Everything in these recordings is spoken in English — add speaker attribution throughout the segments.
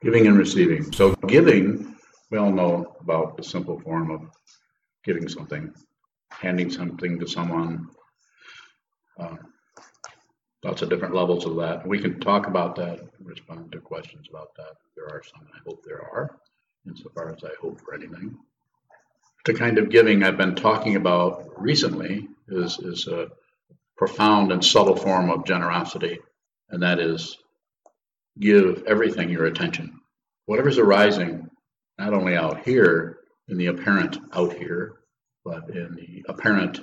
Speaker 1: Giving and receiving. So, giving, we all know about the simple form of giving something, handing something to someone. Uh, lots of different levels of that. We can talk about that, respond to questions about that. There are some. I hope there are, insofar as I hope for anything. The kind of giving I've been talking about recently is, is a profound and subtle form of generosity, and that is give everything your attention. Whatever's arising, not only out here, in the apparent out here, but in the apparent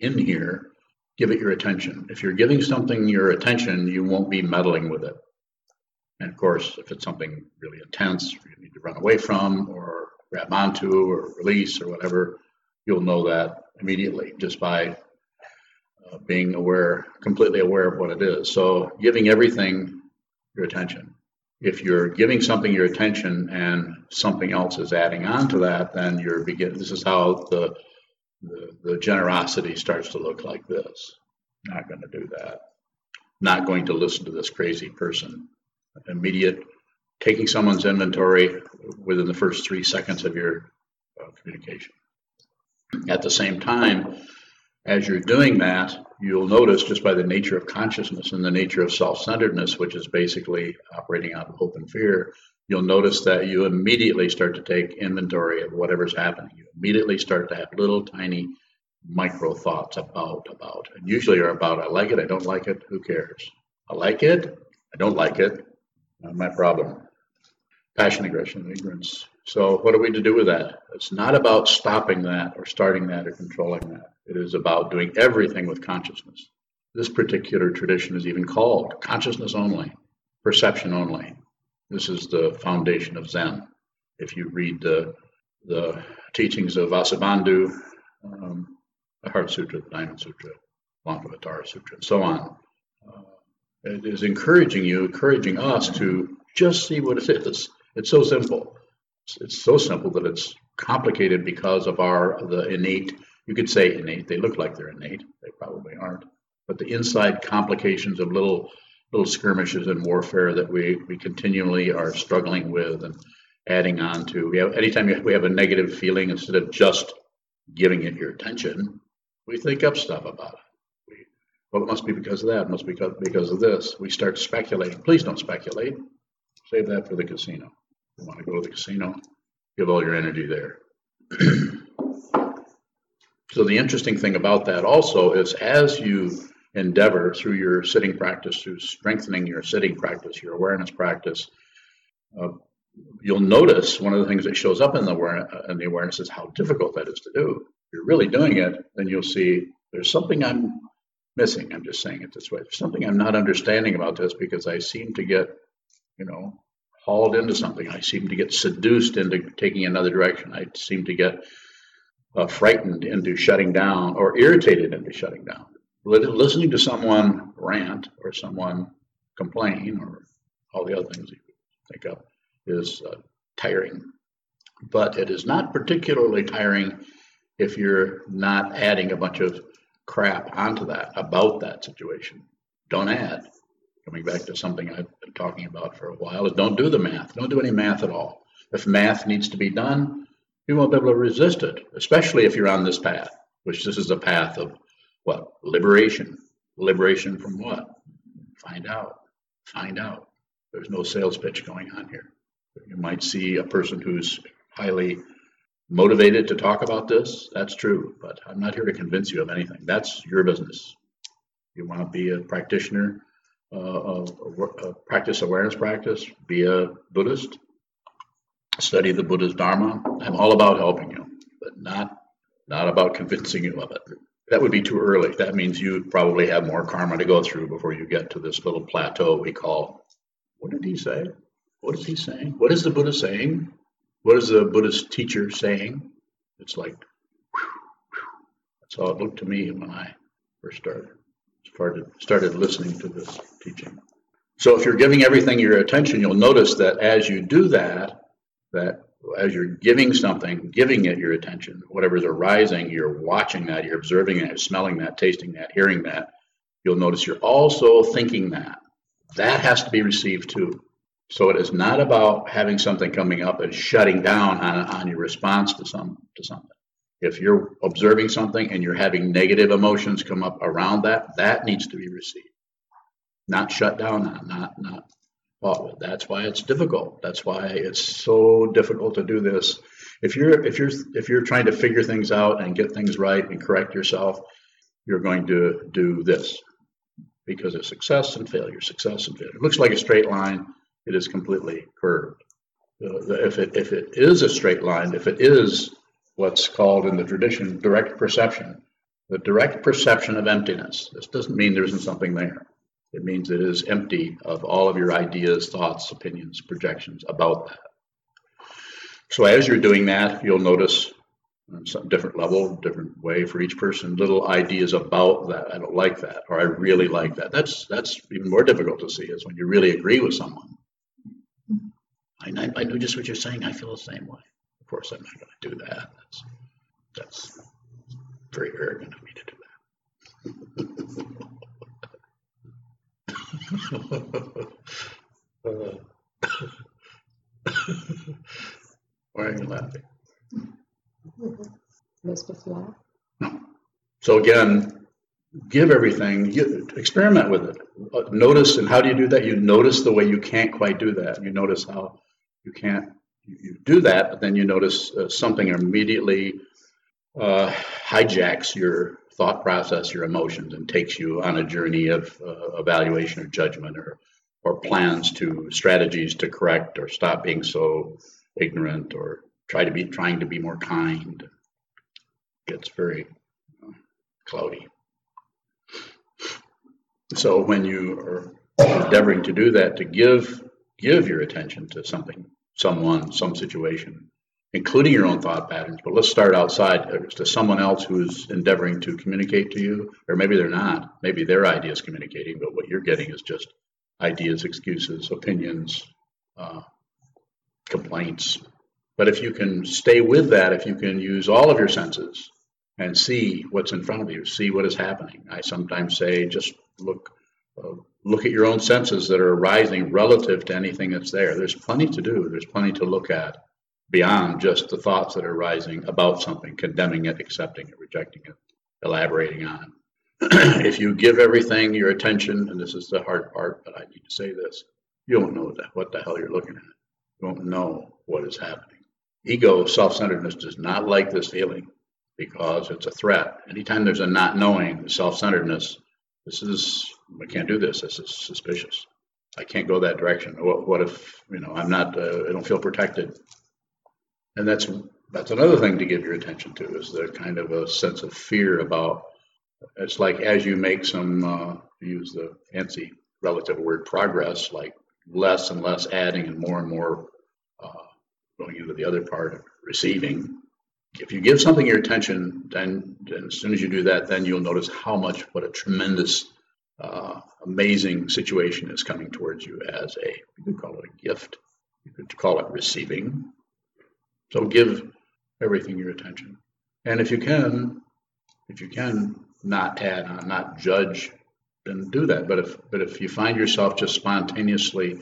Speaker 1: in here, give it your attention. If you're giving something your attention, you won't be meddling with it. And of course, if it's something really intense, you need to run away from or grab onto or release or whatever, you'll know that immediately just by uh, being aware, completely aware of what it is. So, giving everything your attention. If you're giving something your attention and something else is adding on to that, then you're begin. This is how the the, the generosity starts to look like this. Not going to do that. Not going to listen to this crazy person. Immediate taking someone's inventory within the first three seconds of your uh, communication. At the same time, as you're doing that, you'll notice just by the nature of consciousness and the nature of self centeredness, which is basically operating out of hope and fear, you'll notice that you immediately start to take inventory of whatever's happening. You immediately start to have little tiny micro thoughts about, about, and usually are about, I like it, I don't like it, who cares? I like it, I don't like it, not my problem. Passion, aggression, ignorance. So, what are we to do with that? It's not about stopping that or starting that or controlling that. It is about doing everything with consciousness. This particular tradition is even called consciousness only, perception only. This is the foundation of Zen. If you read the, the teachings of Vasubandhu, um, the Heart Sutra, the Diamond Sutra, Lankavatara Sutra, and so on, uh, it is encouraging you, encouraging us to just see what it is. It's so simple. It's, so simple that it's complicated because of our the innate. You could say innate. They look like they're innate. They probably aren't. But the inside complications of little little skirmishes and warfare that we, we continually are struggling with and adding on to. We have, anytime we have a negative feeling, instead of just giving it your attention, we think up stuff about it. We, well, it must be because of that. It must be because, because of this. We start speculating. Please don't speculate. Save that for the casino. You want to go to the casino? Give all your energy there. so the interesting thing about that also is as you endeavor through your sitting practice, through strengthening your sitting practice, your awareness practice, uh, you'll notice one of the things that shows up in the, aware- in the awareness is how difficult that is to do. If you're really doing it, then you'll see there's something I'm missing. I'm just saying it this way. There's something I'm not understanding about this because I seem to get, you know, hauled into something. I seem to get seduced into taking another direction. I seem to get uh, frightened into shutting down or irritated into shutting down listening to someone rant or someone complain or all the other things you think of is uh, tiring. But it is not particularly tiring if you're not adding a bunch of crap onto that about that situation. Don't add. Coming back to something I've been talking about for a while is don't do the math. Don't do any math at all. If math needs to be done, you won't be able to resist it, especially if you're on this path, which this is a path of what? Liberation. Liberation from what? Find out. Find out. There's no sales pitch going on here. You might see a person who's highly motivated to talk about this. That's true, but I'm not here to convince you of anything. That's your business. You want to be a practitioner, uh, practice awareness practice, be a Buddhist, study the Buddha's Dharma. I'm all about helping you, but not not about convincing you of it that would be too early. That means you probably have more karma to go through before you get to this little plateau we call. What did he say? What is he saying? What is the Buddha saying? What is the Buddhist teacher saying? It's like, that's how it looked to me when I first started started started listening to this teaching. So if you're giving everything your attention, you'll notice that as you do that, that as you're giving something, giving it your attention, whatever's arising, you're watching that, you're observing that, you're smelling that, tasting that, hearing that. You'll notice you're also thinking that. That has to be received too. So it is not about having something coming up and shutting down on, on your response to some to something. If you're observing something and you're having negative emotions come up around that, that needs to be received, not shut down not not. Well, that's why it's difficult. That's why it's so difficult to do this. If you're if you're if you're trying to figure things out and get things right and correct yourself, you're going to do this because of success and failure, success and failure. It looks like a straight line it is completely curved. Uh, if it if it is a straight line, if it is what's called in the tradition direct perception, the direct perception of emptiness. This doesn't mean there isn't something there. It means it is empty of all of your ideas, thoughts, opinions, projections about that. So as you're doing that, you'll notice some different level, different way for each person, little ideas about that. I don't like that, or I really like that. That's that's even more difficult to see is when you really agree with someone. I, I know just what you're saying. I feel the same way. Of course, I'm not going do that. That's, that's very arrogant of me to do that. uh, why are you laughing?
Speaker 2: Mr.
Speaker 1: No. So again, give everything, you, experiment with it. Notice, and how do you do that? You notice the way you can't quite do that. You notice how you can't do that, but then you notice uh, something immediately uh, hijacks your thought process, your emotions, and takes you on a journey of uh, evaluation or judgment or or plans to strategies to correct or stop being so ignorant or try to be trying to be more kind. Gets very uh, cloudy. So when you are endeavoring to do that, to give give your attention to something, someone, some situation, including your own thought patterns. But let's start outside to someone else who's endeavoring to communicate to you, or maybe they're not. Maybe their idea is communicating, but what you're getting is just ideas, excuses, opinions, uh, complaints. But if you can stay with that, if you can use all of your senses and see what's in front of you, see what is happening. I sometimes say, just look uh, look at your own senses that are arising relative to anything that's there. There's plenty to do. There's plenty to look at beyond just the thoughts that are rising about something, condemning it, accepting it, rejecting it, elaborating on it. if you give everything your attention, and this is the hard part, but I need to say this, you don't know what the hell you're looking at. You won't know what is happening. Ego, self centeredness, does not like this feeling because it's a threat. Anytime there's a not knowing, self centeredness, this is I can't do this. This is suspicious. I can't go that direction. What, what if you know I'm not? Uh, I don't feel protected. And that's that's another thing to give your attention to is the kind of a sense of fear about. It's like as you make some uh, use the fancy relative word progress, like less and less adding and more and more uh, going into the other part of receiving. If you give something your attention, then, then as soon as you do that, then you'll notice how much, what a tremendous uh, amazing situation is coming towards you as a, you could call it a gift, you could call it receiving. So give everything your attention. And if you can, if you can not add on, not judge, then do that. But if but if you find yourself just spontaneously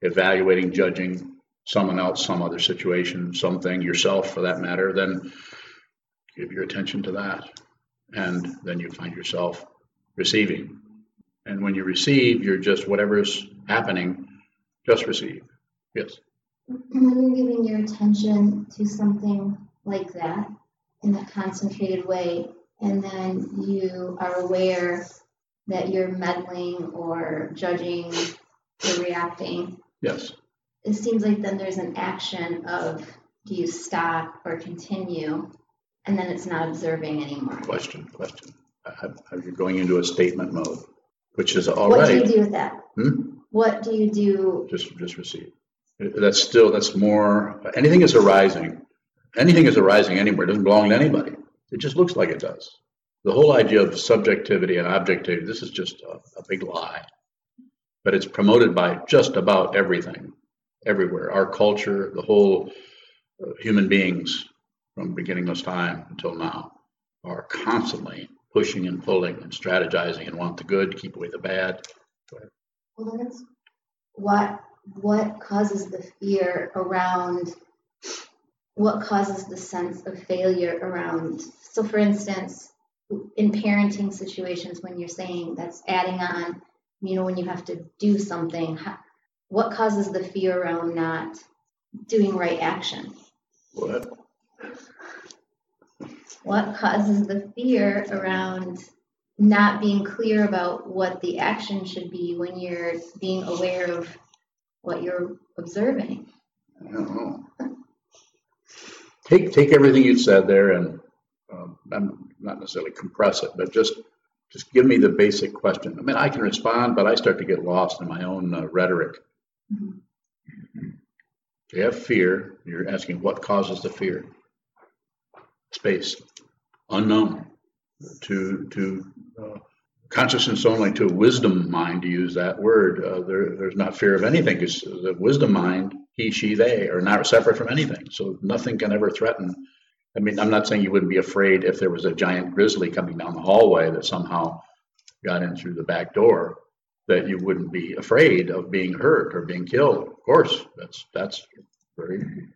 Speaker 1: evaluating, judging someone else, some other situation, something, yourself for that matter, then give your attention to that. And then you find yourself receiving and when you receive, you're just whatever's happening, just receive. Yes.
Speaker 2: You're giving your attention to something like that in a concentrated way, and then you are aware that you're meddling or judging or reacting.
Speaker 1: Yes.
Speaker 2: It seems like then there's an action of do you stop or continue, and then it's not observing anymore.
Speaker 1: Question, question. Are you going into a statement mode? Which is
Speaker 2: all
Speaker 1: what
Speaker 2: right. What do you do with that?
Speaker 1: Hmm?
Speaker 2: What do you do?
Speaker 1: Just just receive. That's still that's more. Anything is arising. Anything is arising anywhere. It doesn't belong to anybody. It just looks like it does. The whole idea of subjectivity and objectivity. This is just a, a big lie. But it's promoted by just about everything, everywhere. Our culture, the whole uh, human beings from beginningless time until now are constantly pushing and pulling and strategizing and want the good, keep away the bad.
Speaker 2: Well, then it's what what causes the fear around what causes the sense of failure around so for instance in parenting situations when you're saying that's adding on you know when you have to do something what causes the fear around not doing right action?
Speaker 1: What
Speaker 2: what causes the fear around not being clear about what the action should be when you're being aware of what you're observing.
Speaker 1: I don't know. Take take everything you said there, and um, I'm not necessarily compress it, but just just give me the basic question. I mean, I can respond, but I start to get lost in my own uh, rhetoric. Mm-hmm. You have fear. You're asking what causes the fear. Space, unknown, to to uh, consciousness only to wisdom mind, to use that word, uh, there, there's not fear of anything. Because the wisdom mind, he, she, they, are not separate from anything. So nothing can ever threaten. I mean, I'm not saying you wouldn't be afraid if there was a giant grizzly coming down the hallway that somehow got in through the back door, that you wouldn't be afraid of being hurt or being killed. Of course, that's that's very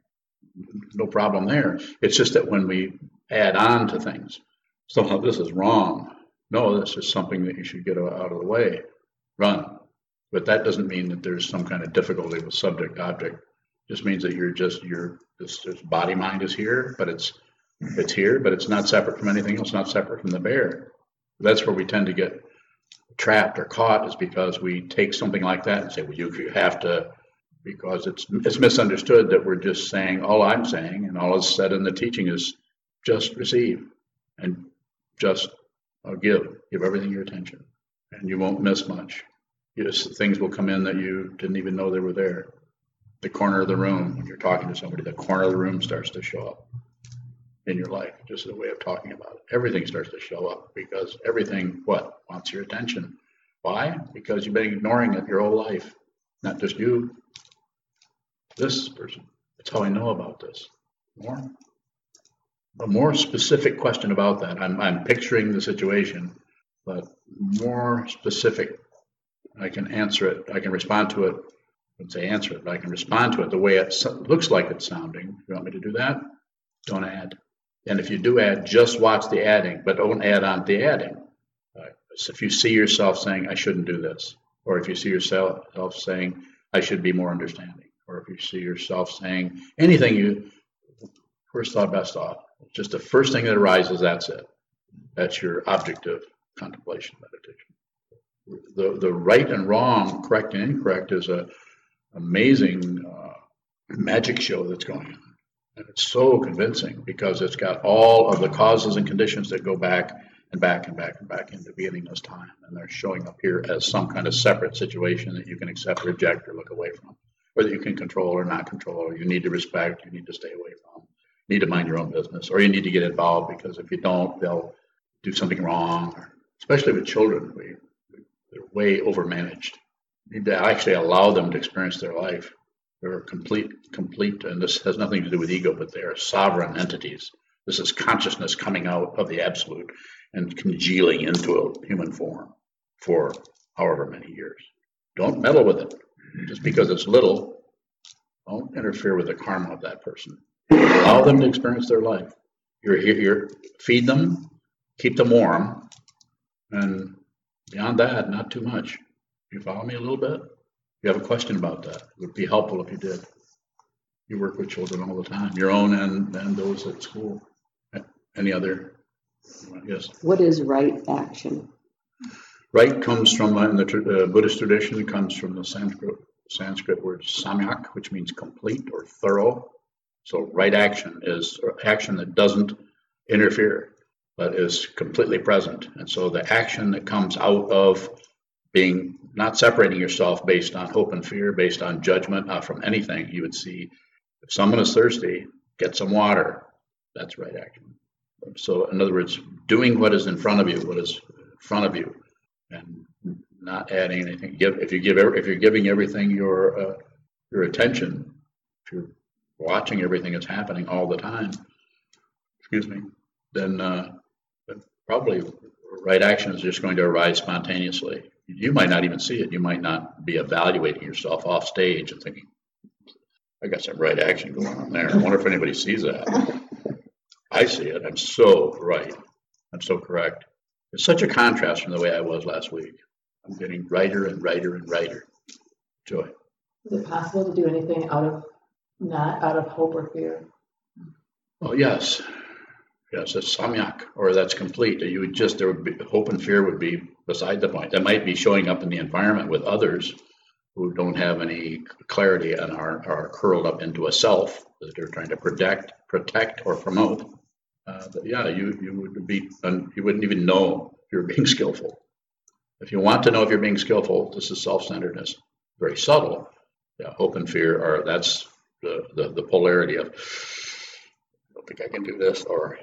Speaker 1: no problem there. It's just that when we add on to things, somehow this is wrong no, this is something that you should get out of the way, run. But that doesn't mean that there's some kind of difficulty with subject object. It just means that you're just your this, body mind is here, but it's it's here, but it's not separate from anything else, not separate from the bear. That's where we tend to get trapped or caught is because we take something like that and say, well, you, you have to, because it's it's misunderstood that we're just saying all I'm saying and all is said in the teaching is just receive and just uh, give, give everything your attention, and you won't miss much. Just things will come in that you didn't even know they were there. The corner of the room, when you're talking to somebody, the corner of the room starts to show up in your life, just as a way of talking about it. Everything starts to show up because everything, what, wants your attention. Why? Because you've been ignoring it your whole life. Not just you, this person. That's how I know about this. More? a more specific question about that. I'm, I'm picturing the situation, but more specific, I can answer it. I can respond to it. I would say answer it, but I can respond to it the way it looks like it's sounding. You want me to do that? Don't add. And if you do add, just watch the adding, but don't add on the adding. Uh, so if you see yourself saying, I shouldn't do this, or if you see yourself saying, I should be more understanding, or if you see yourself saying anything you first thought, best thought, just the first thing that arises, that's it. That's your objective contemplation meditation. The, the right and wrong, correct and incorrect is a amazing uh, magic show that's going on. And it's so convincing because it's got all of the causes and conditions that go back and back and back and back into beginningless time. And they're showing up here as some kind of separate situation that you can accept, reject, or look away from, that you can control or not control, or you need to respect, you need to stay away from need to mind your own business or you need to get involved because if you don't, they'll do something wrong, especially with children. We, they're way overmanaged. You need to actually allow them to experience their life. They're complete, complete, and this has nothing to do with ego, but they are sovereign entities. This is consciousness coming out of the absolute and congealing into a human form for however many years. Don't meddle with it. Just because it's little, don't interfere with the karma of that person. Allow them to experience their life. You're here, you're feed them, keep them warm, and beyond that, not too much. You follow me a little bit? You have a question about that? It would be helpful if you did. You work with children all the time, your own and, and those at school. Any other? Yes.
Speaker 3: What is right action?
Speaker 1: Right comes from uh, in the uh, Buddhist tradition. It comes from the Sanskrit Sanskrit word samyak, which means complete or thorough. So right action is action that doesn't interfere, but is completely present. And so the action that comes out of being not separating yourself based on hope and fear, based on judgment, not from anything, you would see if someone is thirsty, get some water. That's right action. So in other words, doing what is in front of you, what is in front of you, and not adding anything. If you give if you're giving everything your uh, your attention, if you're watching everything that's happening all the time, excuse me, then, uh, probably right action is just going to arise spontaneously. you might not even see it. You might not be evaluating yourself off stage and thinking, I got some right action going on there. I wonder if anybody sees that. I see it. I'm so right. I'm so correct. It's such a contrast from the way I was last week. I'm getting righter and righter and righter. Joy.
Speaker 4: Is it possible to do anything out of, not out of hope or fear?
Speaker 1: Oh, yes. Yes, it's samyak, or that's complete. You would just, there would be, hope and fear would be beside the point. That might be showing up in the environment with others who don't have any clarity and are, are curled up into a self that they're trying to protect, protect or promote. Uh, but yeah, you, you would be, you wouldn't even know if you're being skillful. If you want to know if you're being skillful, this is self-centeredness. Very subtle. Yeah, hope and fear are, that's the, the, the polarity of, I don't think I can do this, or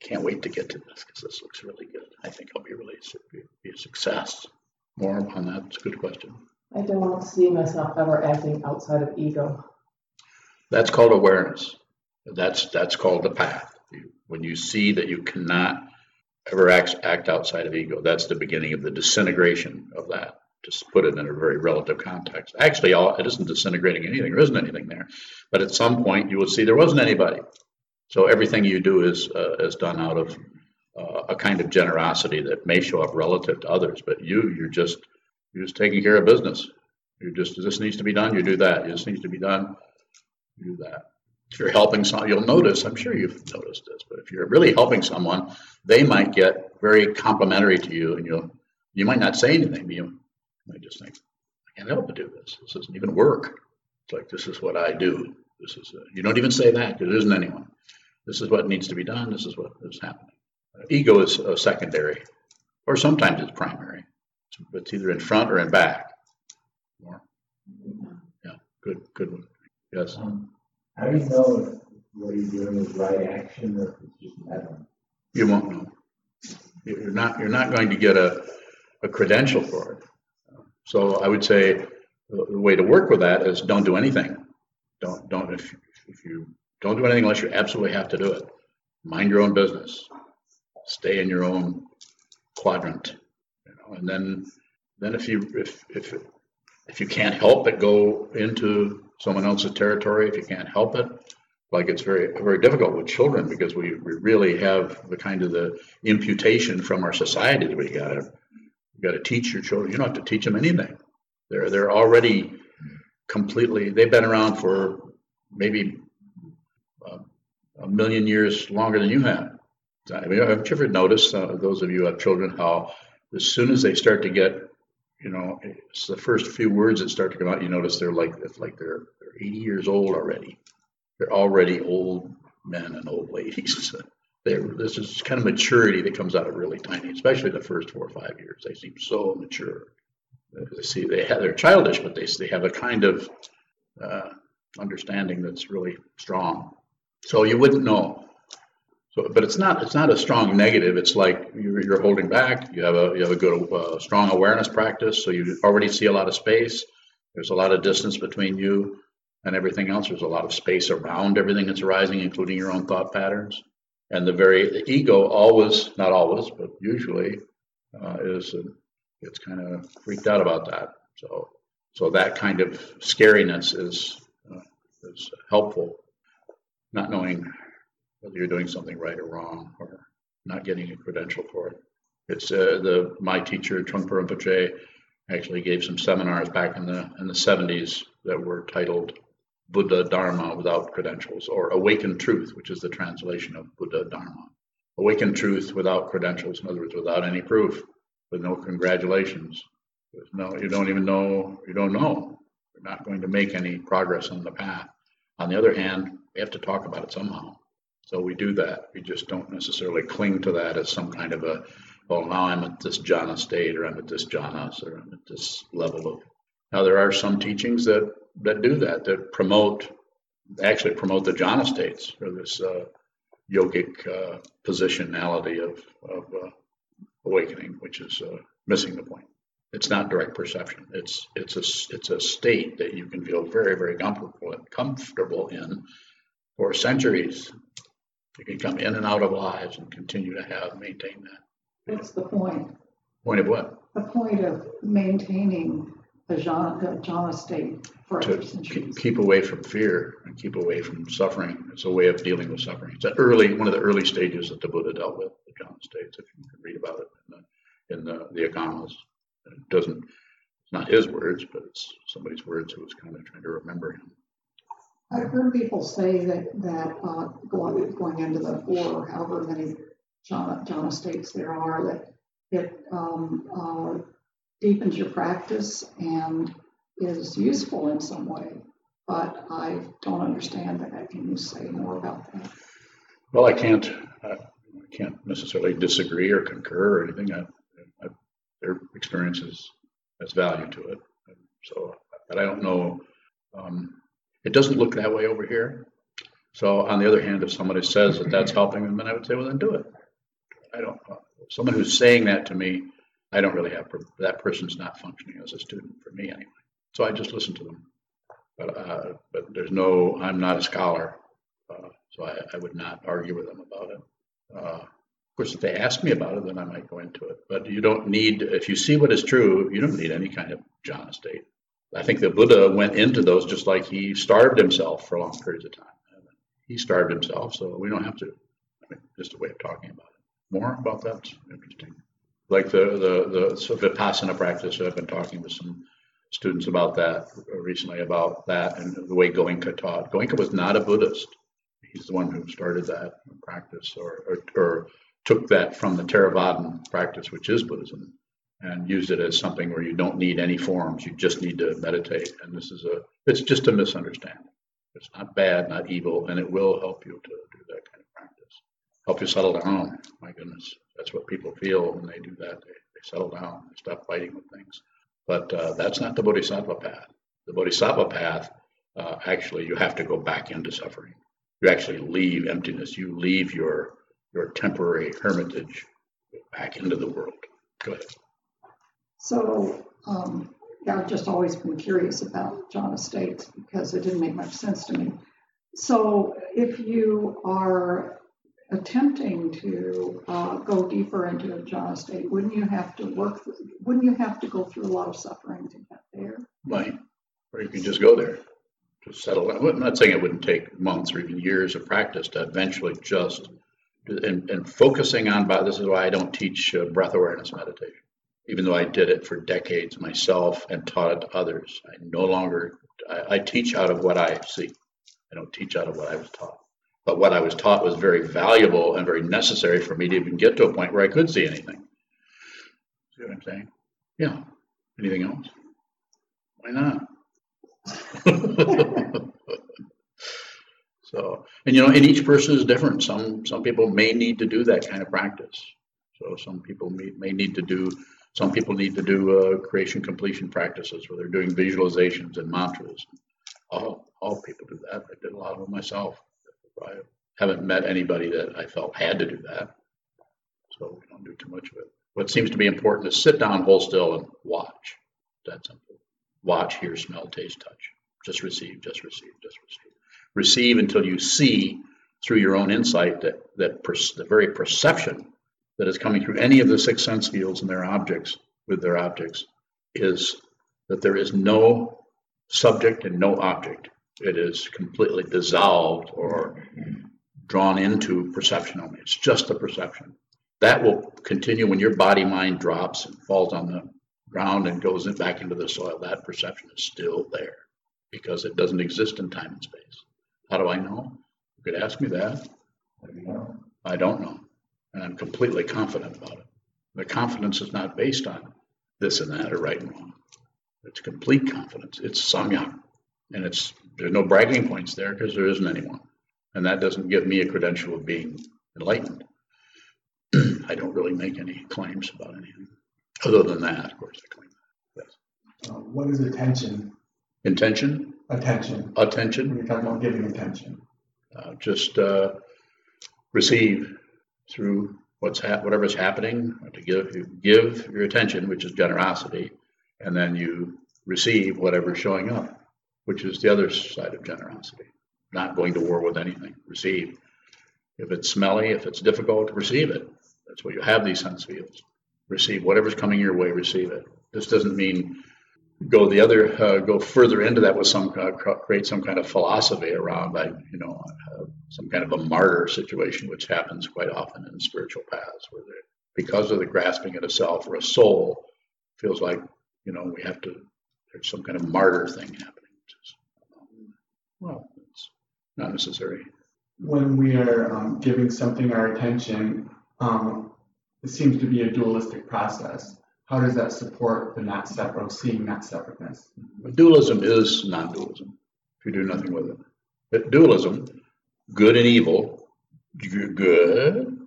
Speaker 1: can't wait to get to this because this looks really good. I think I'll be really, be a success. More on that, it's a good question.
Speaker 4: I don't see myself ever acting outside of ego.
Speaker 1: That's called awareness. That's that's called the path. When you see that you cannot ever act, act outside of ego, that's the beginning of the disintegration of that. Just put it in a very relative context. Actually, all, it isn't disintegrating anything. There isn't anything there. But at some point, you will see there wasn't anybody. So everything you do is uh, is done out of uh, a kind of generosity that may show up relative to others, but you you're just you're just taking care of business. You just this needs to be done. You do that. This needs to be done. You do that. If you're helping someone, you'll notice. I'm sure you've noticed this, but if you're really helping someone, they might get very complimentary to you, and you'll you might not say anything, but you might just think, I can't help but do this. This doesn't even work. It's like this is what I do. This is a, you don't even say that because there isn't anyone. This is what needs to be done. This is what is happening. Uh, ego is uh, secondary, or sometimes it's primary. It's either in front or in back. Yeah, good, good one. Yes.
Speaker 5: Um, how do you know if what you're doing is right action or if it's just meddling?
Speaker 1: You won't know. You're not. You're not going to get a, a credential for it. So I would say the way to work with that is don't do anything. Don't don't if if you don't do anything unless you absolutely have to do it. Mind your own business. Stay in your own quadrant. You know, and then then if you if if if you can't help but go into someone else's territory, if you can't help it, like it's very very difficult with children because we, we really have the kind of the imputation from our society that we got to you got to teach your children. You don't have to teach them anything. They're they're already completely. They've been around for maybe uh, a million years longer than you have. I mean, have you ever noticed, uh, those of you who have children, how as soon as they start to get, you know, it's the first few words that start to come out, you notice they're like it's like they're they're 80 years old already. They're already old men and old ladies. They're, this is kind of maturity that comes out of really tiny, especially the first four or five years. They seem so mature. They see they have they're childish, but they they have a kind of uh, understanding that's really strong. So you wouldn't know. So, but it's not it's not a strong negative. It's like you're, you're holding back. You have a you have a good uh, strong awareness practice. So you already see a lot of space. There's a lot of distance between you and everything else. There's a lot of space around everything that's arising, including your own thought patterns. And the very the ego always, not always, but usually, uh, is uh, it's kind of freaked out about that. So so that kind of scariness is uh, is helpful. Not knowing whether you're doing something right or wrong, or not getting a credential for it. It's uh, the my teacher Trungpa Rinpoche actually gave some seminars back in the in the 70s that were titled Buddha Dharma without credentials, or Awakened Truth, which is the translation of Buddha Dharma. Awakened Truth without credentials, in other words, without any proof, with no congratulations. No, you don't even know, you don't know. You're not going to make any progress on the path. On the other hand, we have to talk about it somehow. So we do that. We just don't necessarily cling to that as some kind of a, well, now I'm at this jhana state, or I'm at this jhanas, or I'm at this level of. Now there are some teachings that that do that, that promote, actually promote the jhana states, or this uh, yogic uh, positionality of, of uh, awakening, which is uh, missing the point. It's not direct perception. It's it's a it's a state that you can feel very very comfortable comfortable in for centuries. You can come in and out of lives and continue to have maintain that.
Speaker 4: What's the point?
Speaker 1: Point of what?
Speaker 6: the point of maintaining the jhana, jhana state for
Speaker 1: To keep, keep away from fear and keep away from suffering. It's a way of dealing with suffering. It's an early, one of the early stages that the Buddha dealt with, the jhana states, if you can read about it in the, in the, the Agamas. It doesn't, it's not his words, but it's somebody's words who was kind of trying to remember him.
Speaker 6: I've heard people say that, that, uh, going, going into the four or however many jhana, jhana states there are, that it, um, uh, deepens your practice and is useful in some way. But I don't understand that. Can you say more about that?
Speaker 1: Well, I can't, I can't necessarily disagree or concur or anything. I, I, their experience has value to it. So, but I don't know, um, it doesn't look that way over here. So on the other hand, if somebody says that that's helping them, then I would say, well, then do it. I don't, someone who's saying that to me, I don't really have, that person's not functioning as a student for me anyway. So I just listen to them. But, uh, but there's no, I'm not a scholar. Uh, so I, I would not argue with them about it. Uh, of course, if they ask me about it, then I might go into it. But you don't need, if you see what is true, you don't need any kind of jhana state. I think the Buddha went into those just like he starved himself for long periods of time. He starved himself, so we don't have to. I mean, just a way of talking about it. More about that's interesting. Like the the the so vipassana practice. I've been talking to some students about that recently about that and the way Goenka taught. Goenka was not a Buddhist. He's the one who started that practice or, or, or took that from the Theravadan practice, which is Buddhism, and use it as something where you don't need any forms. You just need to meditate. And this is a, it's just a misunderstanding. It's not bad, not evil, and it will help you to do that kind of practice. Help you settle down. My goodness, that's what people feel when they do that. They, they settle down, they stop fighting with things. But uh, that's not the Bodhisattva path. The Bodhisattva path, uh, actually, you have to go back into suffering. You actually leave emptiness. You leave your your temporary hermitage back into the world. Go ahead.
Speaker 6: So, um, yeah, I've just always been curious about jhana states because it didn't make much sense to me. So, if you are attempting to uh, go deeper into a jhana state, wouldn't you have to work? Wouldn't you have to go through a lot of suffering to get there?
Speaker 1: Right. Or you can just go there, just settle. I'm not saying it wouldn't take months or even years of practice to eventually just, and, and focusing on, by this is why I don't teach uh, breath awareness meditation. Even though I did it for decades myself and taught it to others, I no longer, I, I teach out of what I see. I don't teach out of what I was taught. But what I was taught was very valuable and very necessary for me to even get to a point where I could see anything. See what I'm saying? Yeah. Anything else? Why not? so, and you know, and each person is different. Some some people may need to do that kind of practice. So some people may, may need to do. Some people need to do uh, creation completion practices where they're doing visualizations and mantras. All all people do that. I did a lot of them myself. I haven't met anybody that I felt had to do that. So we don't do too much of it. What seems to be important is sit down, hold still, and watch. That's simple. Watch, hear, smell, taste, touch. Just receive, just receive, just receive. Receive until you see through your own insight that, that per, the very perception that is coming through any of the six sense fields and their objects with their objects is that there is no subject and no object. It is completely dissolved or drawn into perception only. It's just a perception. That will continue when your body mind drops and falls on the ground and goes back into the soil. That perception is still there because it doesn't exist in time and space. How do I know? You could ask me that. I don't know. And I'm completely confident about it. The confidence is not based on this and that or right and wrong. It's complete confidence. It's samyak. And it's there's no bragging points there because there isn't anyone. And that doesn't give me a credential of being enlightened. I don't really make any claims about anything. Other than that, of course, I claim that. Yes.
Speaker 7: Uh, what is attention?
Speaker 1: Intention,
Speaker 7: Attention.
Speaker 1: attention,
Speaker 7: When you're talking about giving attention.
Speaker 1: uh, just uh, receive through what's hap- whatever's happening. To give give your attention, which is generosity, and then you receive whatever's showing up, which is the other side of generosity. Not going to war with anything. Receive. If it's smelly, if it's difficult, receive it. That's why you have these sense fields. receive whatever's coming your way, receive it. This doesn't mean go the other, uh, go further into that with some, uh, cr- create some kind of philosophy around, like, you know, uh, some kind of a martyr situation, which happens quite often in spiritual paths, where because of the grasping at a self or a soul, feels like, you know, we have to, there's some kind of martyr thing happening. is, um, Well, it's not necessary.
Speaker 7: When we are um, giving something our attention, um, it seems to be a dualistic process. How does that support the not separate, seeing not separateness?
Speaker 1: Dualism is non-dualism if you do nothing with it. But dualism, good and evil, good,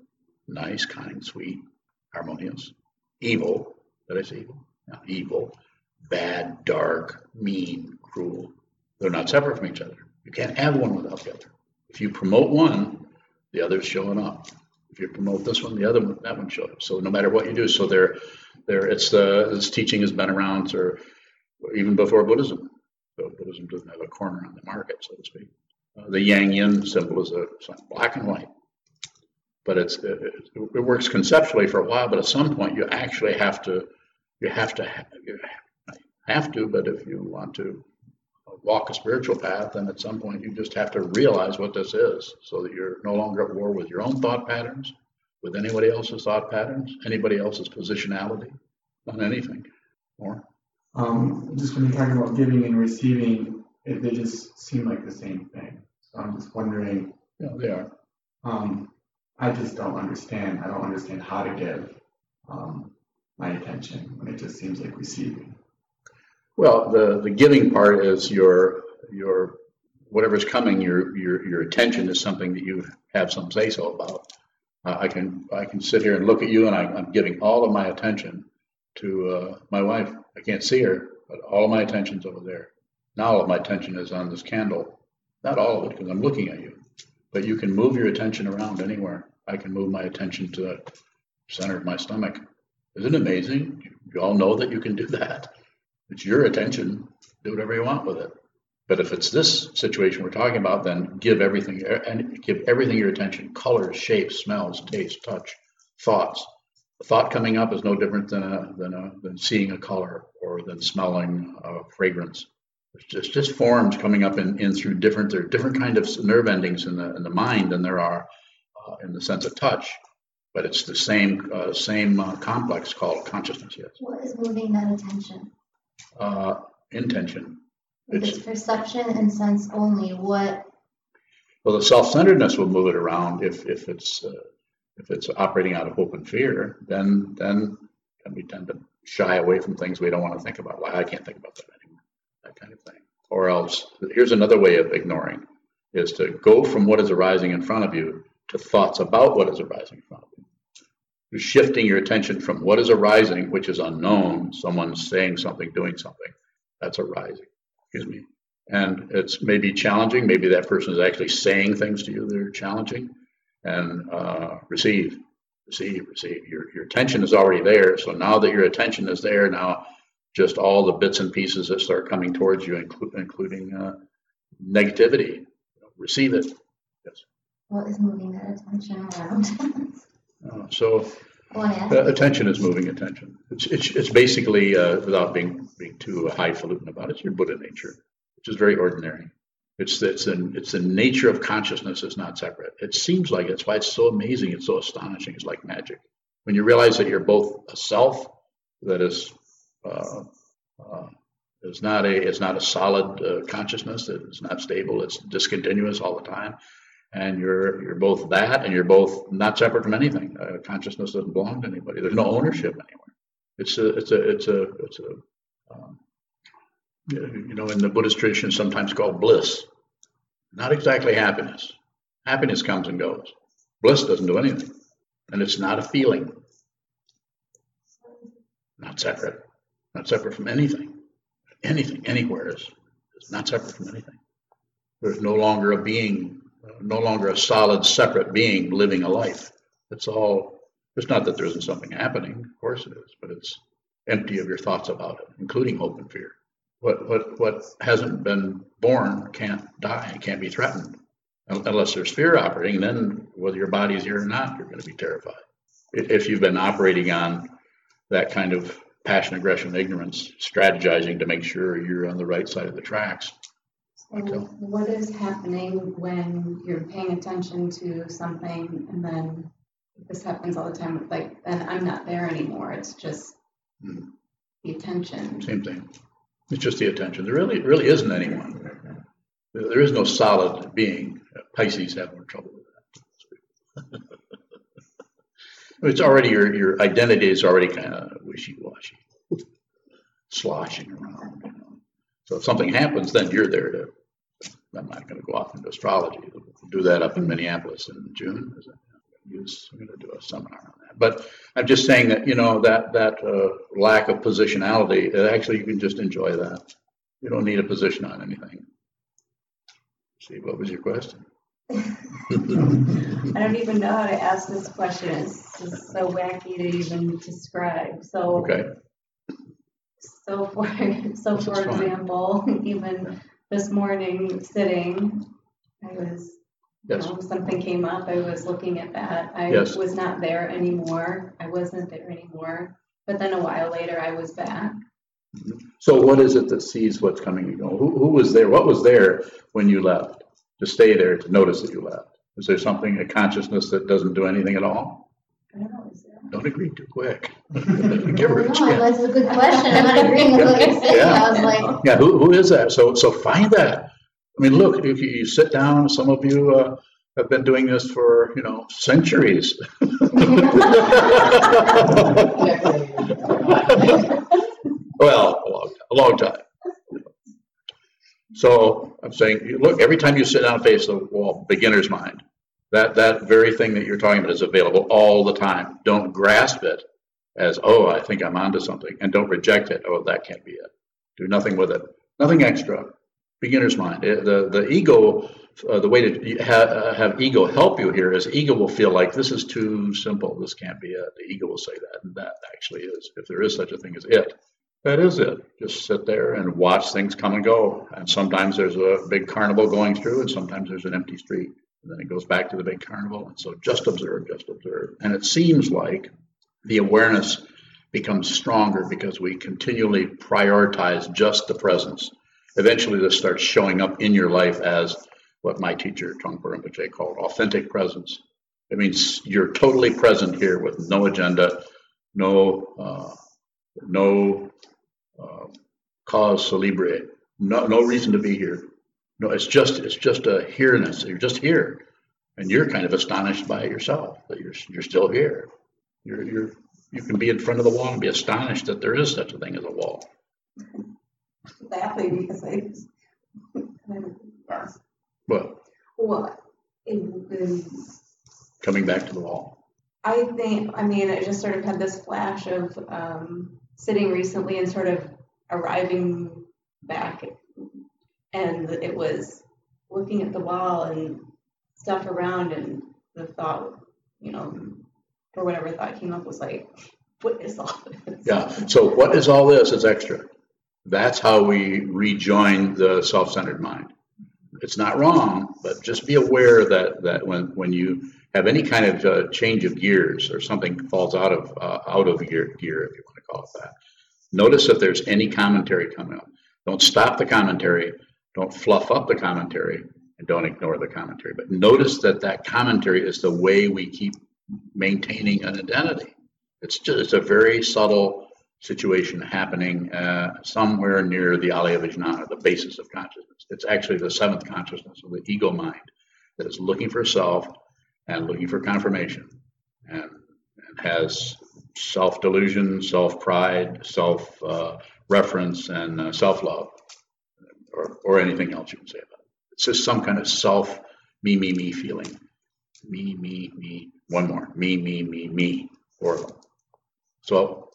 Speaker 1: nice, kind, sweet, harmonious. Evil, did I say evil? No, evil, bad, dark, mean, cruel. They're not separate from each other. You can't have one without the other. If you promote one, the other's showing up. If you promote this one, the other one, that one shows up. So no matter what you do, so they're, they're, it's the, this teaching has been around for even before Buddhism. So Buddhism doesn't have a corner on the market, so to speak. Uh, the Yang Yin symbol is a black and white, but it's it, it, it works conceptually for a while. But at some point, you actually have to you have to you have to. But if you want to walk a spiritual path, then at some point you just have to realize what this is, so that you're no longer at war with your own thought patterns, with anybody else's thought patterns, anybody else's positionality, on anything more.
Speaker 7: Um, just when you're talking about giving and receiving, it, they just seem like the same thing. So I'm just wondering,
Speaker 1: Yeah, they are.
Speaker 7: um, I just don't understand. I don't understand how to give um, my attention when it just seems like receiving.
Speaker 1: Well, the, the giving part is your, your, whatever's coming, your, your, your attention is something that you have some say so about. Uh, I can, I can sit here and look at you and I, I'm giving all of my attention to, uh, my wife. I can't see her, but all of my attention's over there. Now all of my attention is on this candle. Not all of it, because I'm looking at you. But you can move your attention around anywhere. I can move my attention to the center of my stomach. Isn't it amazing? You all know that you can do that. It's your attention. Do whatever you want with it. But if it's this situation we're talking about, then give everything and give everything your attention: colors, shapes, smells, taste, touch, thoughts. A thought coming up is no different than a, than a, than seeing a color or than smelling a fragrance. It's just just forms coming up in, in through different. There are different kind of nerve endings in the in the mind than there are uh, in the sense of touch. But it's the same uh, same uh, complex called consciousness. Yes,
Speaker 2: What is moving that attention?
Speaker 1: uh, intention.
Speaker 2: If
Speaker 1: It's-
Speaker 2: it's perception and sense only, what,
Speaker 1: Well, the self-centeredness will move it around if, if it's, uh, if it's operating out of hope and fear, then, then, then we tend to shy away from things we don't want to think about. Why, I can't think about that anymore, that kind of thing. Or else, here's another way of ignoring, is to go from what is arising in front of you to thoughts about what is arising in front of you. You're shifting your attention from what is arising, which is unknown, someone's saying something, doing something, that's arising, excuse me. And it's maybe challenging, maybe that person is actually saying things to you that are challenging, and uh, receive, receive, receive. Your, your attention is already there, so now that your attention is there, now just all the bits and pieces that start coming towards you, inclu- including uh, negativity, receive it. Yes.
Speaker 2: what is moving that attention around?
Speaker 1: Uh, so
Speaker 2: Ask.
Speaker 1: Uh, attention is moving attention. It's, it's, it's basically, uh, without being, being too highfalutin about it, it's your Buddha nature, which is very ordinary. It's, it's, the, it's the nature of consciousness is not separate. It seems like it's why it's so amazing. It's so astonishing. It's like magic. When you realize that you're both a self that is, uh, uh, is not a, it's not a solid uh, consciousness. It's not stable. It's discontinuous all the time and you're you're both that and you're both not separate from anything. Uh, consciousness doesn't belong to anybody. There's no ownership anywhere. It's a it's a it's a it's a um, you know in the buddhist tradition sometimes called bliss. Not exactly happiness. Happiness comes and goes. Bliss doesn't do anything. And it's not a feeling. Not separate. Not separate from anything. Anything anywhere is, is not separate from anything. There's no longer a being no longer a solid, separate being living a life. It's all, it's not that there isn't something happening, of course it is, but it's empty of your thoughts about it, including hope and fear. What, what, what hasn't been born can't die, can't be threatened. Unless there's fear operating, then whether your body's here or not, you're going to be terrified. If if you've been operating on that kind of passion, aggression, ignorance, strategizing to make sure you're on the right side of the tracks.
Speaker 8: So what is happening when you're paying attention to something and then this happens all the time, like, then I'm not there anymore, it's just
Speaker 1: Hmm.
Speaker 8: the attention.
Speaker 1: Same thing. It's just the attention. There really, really isn't anyone. There there is no solid being. Pisces have more trouble with that. It's already, your, your identity is already kind of wishy-washy, sloshing around, you know. So if something happens, then you're there to, I'm not gonna go off into astrology. We'll Do that up in Minneapolis in June. Use, I'm gonna do a seminar on that. But I'm just saying that, you know, that, that, uh, lack of positionality, uh, actually, you can just enjoy that. You don't need a position on anything. See, what was your question?
Speaker 8: I don't even know how to ask this question, it's just so wacky to even describe, so.
Speaker 1: Okay,
Speaker 8: So for, so for
Speaker 1: fine.
Speaker 8: example, even this morning sitting, I was, you
Speaker 1: yes,
Speaker 8: know, something came up, I was looking at that. I
Speaker 1: Yes.
Speaker 8: was not there anymore, I wasn't there anymore, but then a while later I was back.
Speaker 1: so what is it that sees what's coming and going? Who, who was there? What was there when you left? To stay there, to notice that you left? Is there something, a consciousness that doesn't do anything at all?
Speaker 8: I don't know, is?
Speaker 1: Don't agree too quick. Give her a
Speaker 2: No,
Speaker 1: chance.
Speaker 2: that's a good question. I'm not agreeing with what you're saying.
Speaker 1: Yeah.
Speaker 2: I was like,
Speaker 1: Yeah, who, who is that? So, so find that. I mean, look, if you, you sit down, some of you, uh, have been doing this for, you know, centuries. Well, a long, a long time. So I'm saying, you look, every time you sit down and face the wall, beginner's mind, that, that very thing that you're talking about is available all the time. Don't grasp it as, oh, I think I'm onto something, and don't reject it. Oh, that can't be it. Do nothing with it. Nothing extra. Beginner's mind. Eh, The, the ego, uh, the way to ha- uh, have ego help you here is ego will feel like this is too simple. This can't be it. The ego will say that, and that actually is, if there is such a thing as it. That is it. Just sit there and watch things come and go. And sometimes there's a big carnival going through, and sometimes there's an empty street. And then it goes back to the big carnival. And so just observe, just observe. And it seems like the awareness becomes stronger because we continually prioritize just the presence. Eventually, this starts showing up in your life as what my teacher, Trungpa Rinpoche, called authentic presence. It means you're totally present here with no agenda, no, uh, no uh, cause celebre, no, no reason to be here. No, it's just, it's just a here-ness. You're just here. And you're kind of astonished by it yourself, that you're, you're still here. You're, you're, you can be in front of the wall and be astonished that there is such a thing as a wall.
Speaker 8: Laughing because I.
Speaker 1: But
Speaker 8: What? It-
Speaker 1: coming back to the wall.
Speaker 8: I think, I mean, I just sort of had this flash of um, sitting recently and sort of arriving back. And it was looking at the wall and stuff around, and the thought, you know, or whatever thought came up was like, what is all this?
Speaker 1: Yeah. So what is all this? It's extra. That's how we rejoin the self-centered mind. It's not wrong, but just be aware that that when when you have any kind of uh, change of gears or something falls out of uh, out of gear, gear, if you want to call it that, notice if there's any commentary coming up. Don't stop the commentary. Don't fluff up the commentary, and don't ignore the commentary. But notice that that commentary is the way we keep maintaining an identity. It's just it's a very subtle situation happening uh, somewhere near the Alaya Vijnana, the basis of consciousness. It's actually the seventh consciousness of the ego mind that is looking for self and looking for confirmation and, and has self delusion, self pride, self uh, reference, and uh, self love, or, or anything else you can say about it. It's just some kind of self me, me, me feeling. Me, me, me. One more. Me, me, me, me. Them. So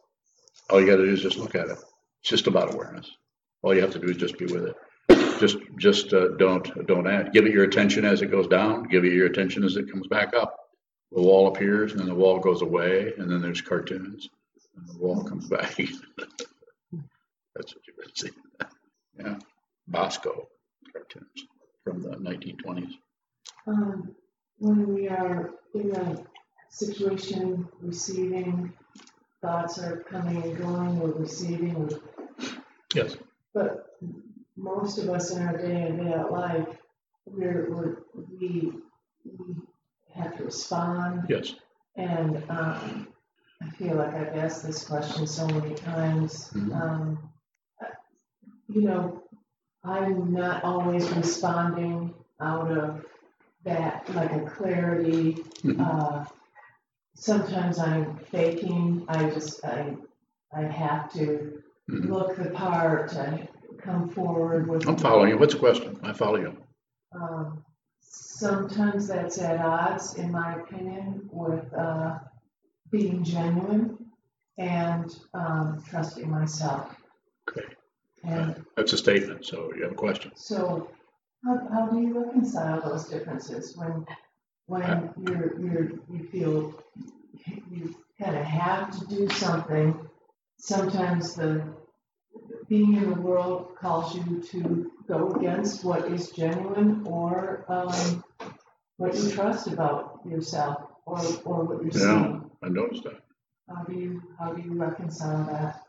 Speaker 1: all you got to do is just look at it. It's just about awareness. All you have to do is just be with it. Just, just uh, don't, don't add. Give it your attention as it goes down. Give it your attention as it comes back up. The wall appears, and then the wall goes away, and then there's cartoons, and the wall comes back. That's what you've been seeing. Yeah, Bosko cartoons from the 1920s.
Speaker 4: Um, when we are in a situation receiving thoughts are coming and going, we're receiving,
Speaker 1: Yes,
Speaker 4: But most of us in our day in, day out life, we're, we're, we, we have to respond.
Speaker 1: yes.
Speaker 4: And, um, I feel like I've asked this question so many times.
Speaker 1: Mhm.
Speaker 4: Um, you know, I'm not always responding out of that, like a clarity.
Speaker 1: Mhm.
Speaker 4: Uh, sometimes I'm faking, I just, I, I have to
Speaker 1: Mhm.
Speaker 4: look the part, to come forward with.
Speaker 1: I'm following you. What's the question? I follow you.
Speaker 4: Um, sometimes that's at odds, in my opinion, with, uh, being genuine and, um, trusting myself.
Speaker 1: Okay.
Speaker 4: And
Speaker 1: That's a statement, so you have a question.
Speaker 4: so, how, how do you reconcile those differences when, when you're, you're, you feel you kind of have to do something? Sometimes the, being in the world calls you to go against what is genuine or, um, what you trust about yourself or, or what you're
Speaker 1: Yeah.
Speaker 4: seeing.
Speaker 1: I noticed that.
Speaker 4: How do you, how do you reconcile that?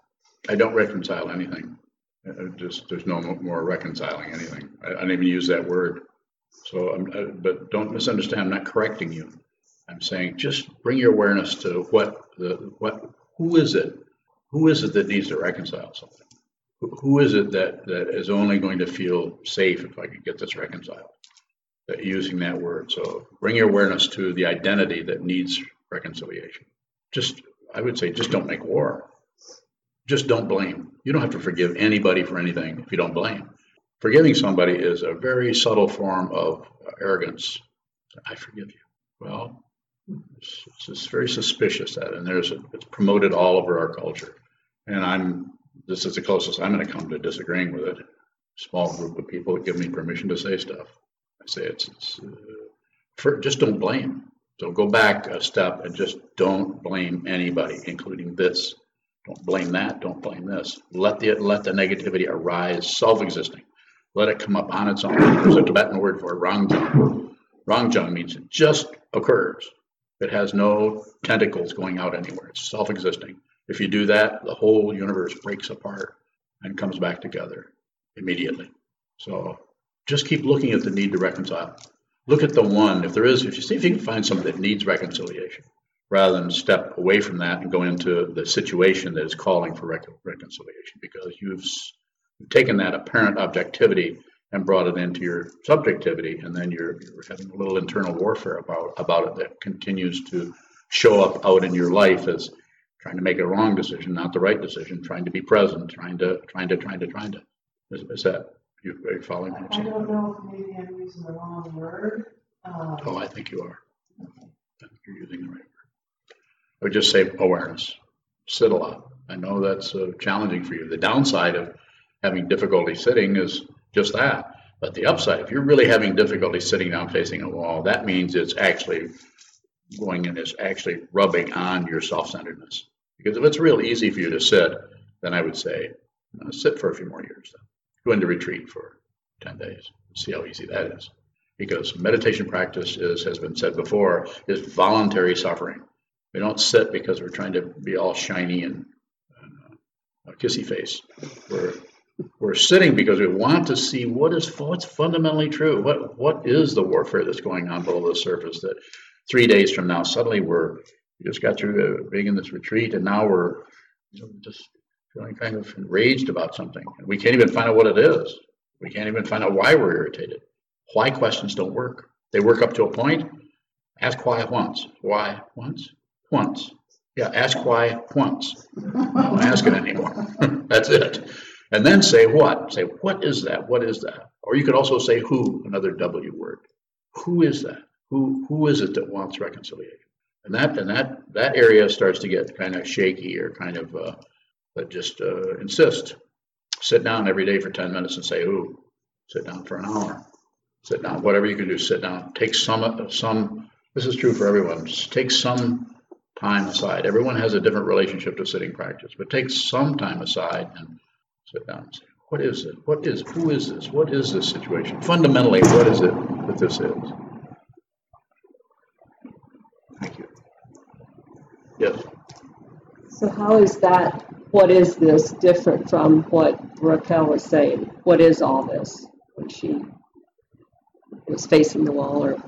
Speaker 1: I don't reconcile anything. Uh, uh, Just, there's no more reconciling anything. I, I didn't even use that word. So, uh, but don't misunderstand, I'm not correcting you. I'm saying, just bring your awareness to what, the, what, who is it? Who is it that needs to reconcile something? Who, who is it that, that is only going to feel safe if I could get this reconciled? That using that word. So bring your awareness to the identity that needs reconciliation. Just, I would say, just don't make war just don't blame. You don't have to forgive anybody for anything if you don't blame. Forgiving somebody is a very subtle form of arrogance. I forgive you. Well, it's, it's very suspicious that, and there's a, it's promoted all over our culture. And I'm this is the closest I'm going to come to disagreeing with it. Small group of people that give me permission to say stuff. I say it's, it's uh, for, just don't blame. So go back a step and just don't blame anybody, including this. Don't blame that. Don't blame this. Let the let the negativity arise, self-existing. Let it come up on its own. There's a Tibetan word for rangjung. Rangjung means it just occurs. It has no tentacles going out anywhere. It's self-existing. If you do that, the whole universe breaks apart and comes back together immediately. So just keep looking at the need to reconcile. Look at the one. If there is, if you see if you can find something that needs reconciliation rather than step away from that and go into the situation that is calling for rec- reconciliation because you've, s- you've taken that apparent objectivity and brought it into your subjectivity and then you're, you're having a little internal warfare about, about it that continues to show up out in your life as trying to make a wrong decision, not the right decision, trying to be present, trying to, trying to, trying to, trying to. Is, is that, you, are you following? what I'm
Speaker 4: I don't know if maybe I'm using the wrong word. Um,
Speaker 1: Oh, I think you are. I think You're using the right word. I would just say awareness. Sit a lot. I know that's uh, challenging for you. The downside of having difficulty sitting is just that. But the upside, if you're really having difficulty sitting down facing a wall, that means it's actually going and it's actually rubbing on your self-centeredness. Because if it's real easy for you to sit, then I would say, uh, sit for a few more years. Then. Go into retreat for 10 days. See how easy that is because meditation practice is, has been said before, is voluntary suffering. We don't sit because we're trying to be all shiny and uh, kissy face. We're we're sitting because we want to see what is what's fundamentally true. What what is the warfare that's going on below the surface? That three days from now, suddenly we're we just got through uh, being in this retreat, and now we're you know, just feeling kind of enraged about something. We can't even find out what it is. We can't even find out why we're irritated. Why questions don't work. They work up to a point. Ask why once. Why once? Once. Yeah, ask why once. Don't ask it anymore. That's it. And then say what? Say, what is that? What is that? Or you could also say who, another W word. Who is that? Who who is it that wants reconciliation? And that and that that area starts to get kind of shaky or kind of uh, but just uh, insist. Sit down every day for 10 minutes and say who. Sit down for an hour sit down, whatever you can do, sit down, take some, some, this is true for everyone, just take some time aside. Everyone has a different relationship to sitting practice, but take some time aside and sit down and say, what is it? What is, who is this? What is this situation? Fundamentally, what is it that this is? Thank you. Yes,
Speaker 3: So how is that, what is this different from what Raquel was saying? What is all this when she was facing the wall or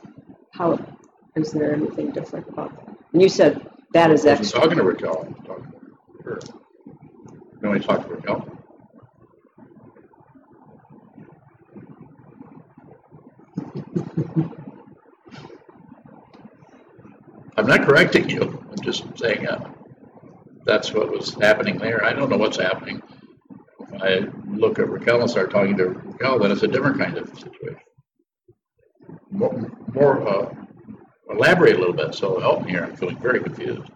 Speaker 3: how, is there anything different about that? And you said that is
Speaker 1: I wasn't talking to Raquel, I'm talking to her. Want me talk to Raquel? I'm not correcting you, I'm just saying, uh, that's what was happening there. I don't know what's happening. If I look at Raquel and start talking to Raquel, then it's a different kind of situation. More, more, uh, elaborate a little bit, so help me here, I'm feeling very confused.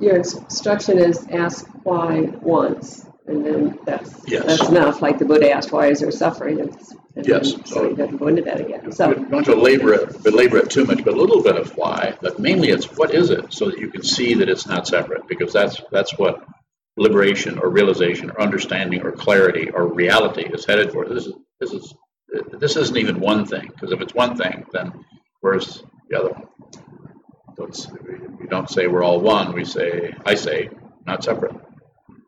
Speaker 3: Your instruction is ask why once, and then that's,
Speaker 1: Yes.
Speaker 3: that's enough. Like the Buddha asked, why is there suffering? And and then-
Speaker 1: Yes,
Speaker 3: So
Speaker 1: so-
Speaker 3: he doesn't go into that again. So,
Speaker 1: don't labor it, belabor it too much, but a little bit of why, but mainly it's what is it, so that you can see that it's not separate, because that's, that's what liberation or realization or understanding or clarity or reality is headed for. This is, this is, this isn't even one thing, because if it's one thing, then where's the other one? We don't say we're all one, we say, I say, not separate.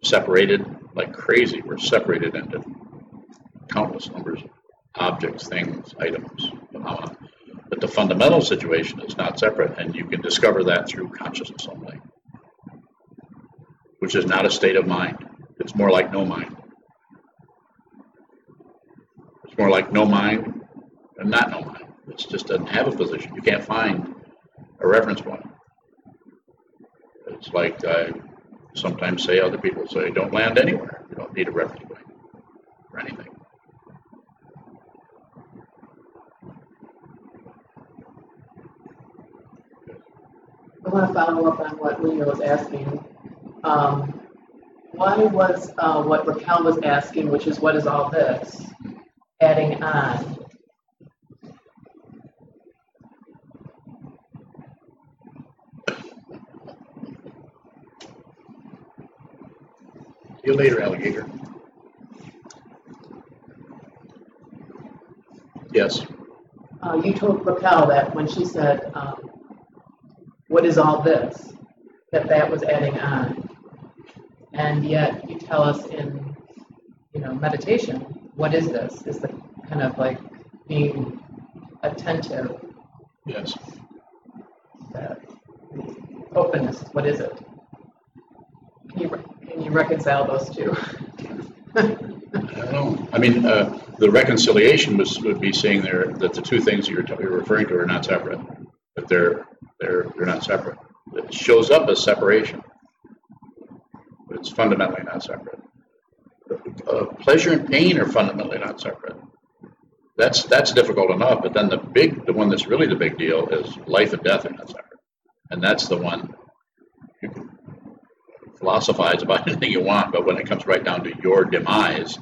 Speaker 1: Separated like crazy, we're separated into countless numbers of objects, things, items, phenomena. But the fundamental situation is not separate, and you can discover that through consciousness only, which is not a state of mind. It's more like no mind. It's more like no mind and not no mind. It just doesn't have a position. You can't find a reference point. It's like I sometimes say, other people say, don't land anywhere. You don't need a reference point for anything.
Speaker 4: I want to follow up on what Lena was asking. Um, why was, uh, what Raquel was asking, which is what is all this, adding on?
Speaker 1: See you later, alligator. Yes,
Speaker 4: Uh, you told Raquel that when she said, um, what is all this, that that was adding on. And yet you tell us in, you know, meditation, what is this? Is the kind of like being attentive,
Speaker 1: yes.
Speaker 4: that openness, what is it? Can you, can you reconcile those two?
Speaker 1: I don't know. I mean, uh, the reconciliation was, would be saying there that the two things that you're, t- you're referring to are not separate. That they're, they're, they're not separate. It shows up as separation. But it's fundamentally not separate. Uh, pleasure and pain are fundamentally not separate. That's, that's difficult enough, but then the big, the one that's really the big deal is life and death are not separate. And that's the one you can philosophize about anything you want, but when it comes right down to your demise,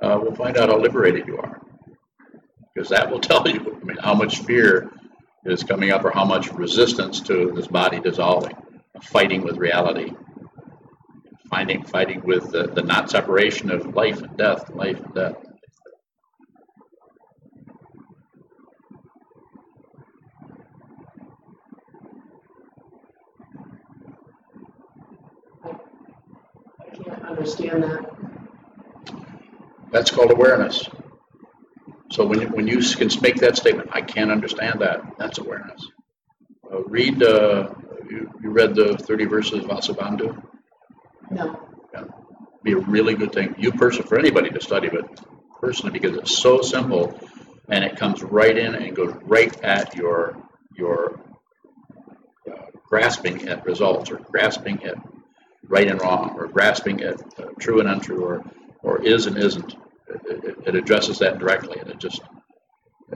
Speaker 1: uh, we'll find out how liberated you are. Because that will tell you, I mean, how much fear is coming up or how much resistance to this body dissolving, fighting with reality, fighting, fighting with the, the not separation of life and death, life and death.
Speaker 4: I can't understand that.
Speaker 1: That's called awareness. So when you, when you can make that statement, I can't understand that, that's awareness. Uh, read, uh, you, you read the 30 verses of Vasubandhu?
Speaker 4: No.
Speaker 1: Be a really good thing. You person for anybody to study, but personally because it's so simple and it comes right in and goes right at your your uh, grasping at results or grasping at right and wrong or grasping at uh, true and untrue or or is and isn't. It, it, it addresses that directly, and it just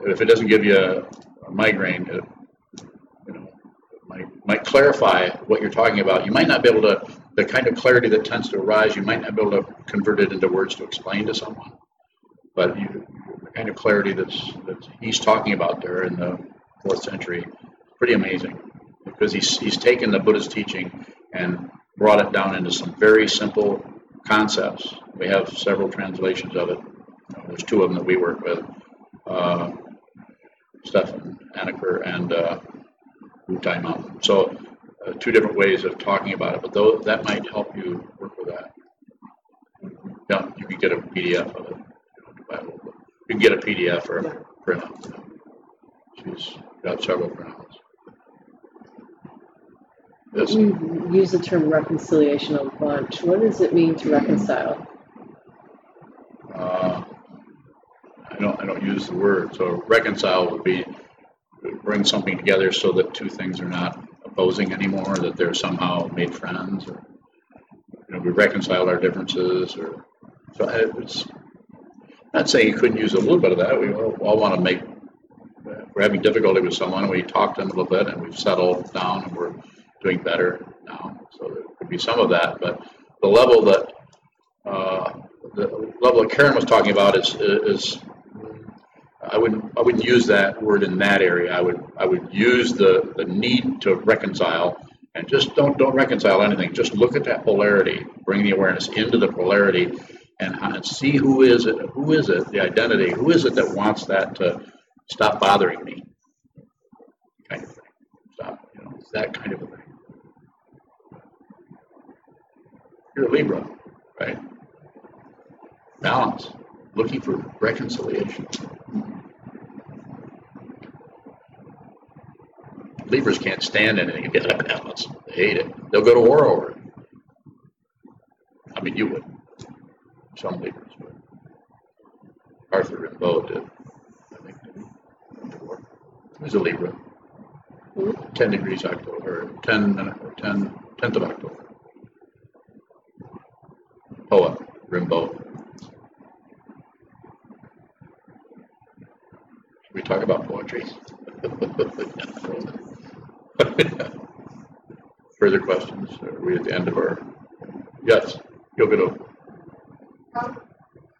Speaker 1: if it doesn't give you a, a migraine, it, you know, might might clarify what you're talking about. You might not be able to the kind of clarity that tends to arise. You might not be able to convert it into words to explain to someone, but you, the kind of clarity that's that he's talking about there in the fourth century, pretty amazing, because he's he's taken the Buddha's teaching and brought it down into some very simple concepts. We have several translations of it. There's two of them that we work with, uh, Stefan Anacker and uh, Mountain. So uh, two different ways of talking about it, but though, that might help you work with that. Yeah, you can get a PDF of it. You can get a PDF or a printout. She's got several printouts. This,
Speaker 3: We use the term reconciliation a bunch. What does it mean to reconcile?
Speaker 1: uh, I don't, I don't use the word, so reconcile would be bring something together so that two things are not opposing anymore, that they're somehow made friends, or, you know, we reconciled our differences, or, so it's, not saying you couldn't use a little bit of that, we all, want to make, we're having difficulty with someone, we talked to them a little bit, and we've settled down, and we're doing better now, so there could be some of that, but the level that, uh, the level that Karen was talking about is, is, I wouldn't, I wouldn't use that word in that area. I would, I would use the, the need to reconcile and just don't, don't reconcile anything. Just look at that polarity, bring the awareness into the polarity and, and see who is it, who is it, the identity, who is it that wants that to stop bothering me? Kind of thing. Stop, you know, that kind of a thing. You're a Libra, right? balance, looking for reconciliation. Libras can't stand anything balance. They hate it. They'll go to war over it. I mean, you would. Some Libras would. Arthur Rimbaud did. I think. To war. He was a Libra. 10 degrees October, or 10, 10, 10th of October. Poet, Rimbaud. We talk about poetry? Further questions? Are we at the end of our? Yes, Yogido.
Speaker 4: How,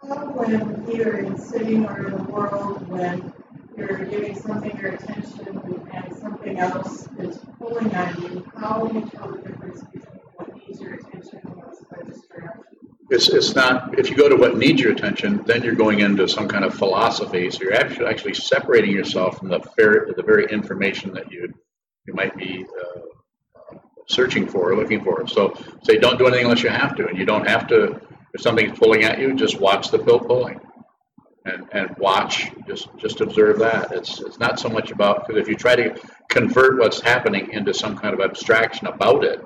Speaker 4: how when in city or in the world, when you're giving something your attention and something else is pulling on you, how do you tell the difference between what needs your attention and what's a distraction?
Speaker 1: It's, it's not, if you go to what needs your attention, then you're going into some kind of philosophy. So you're actually, actually separating yourself from the the very information that you, you might be uh, searching for or looking for. So say, don't do anything unless you have to. And you don't have to, if something's pulling at you, just watch the pill pulling. And, and watch, just just observe that. It's it's not so much about because if you try to convert what's happening into some kind of abstraction about it,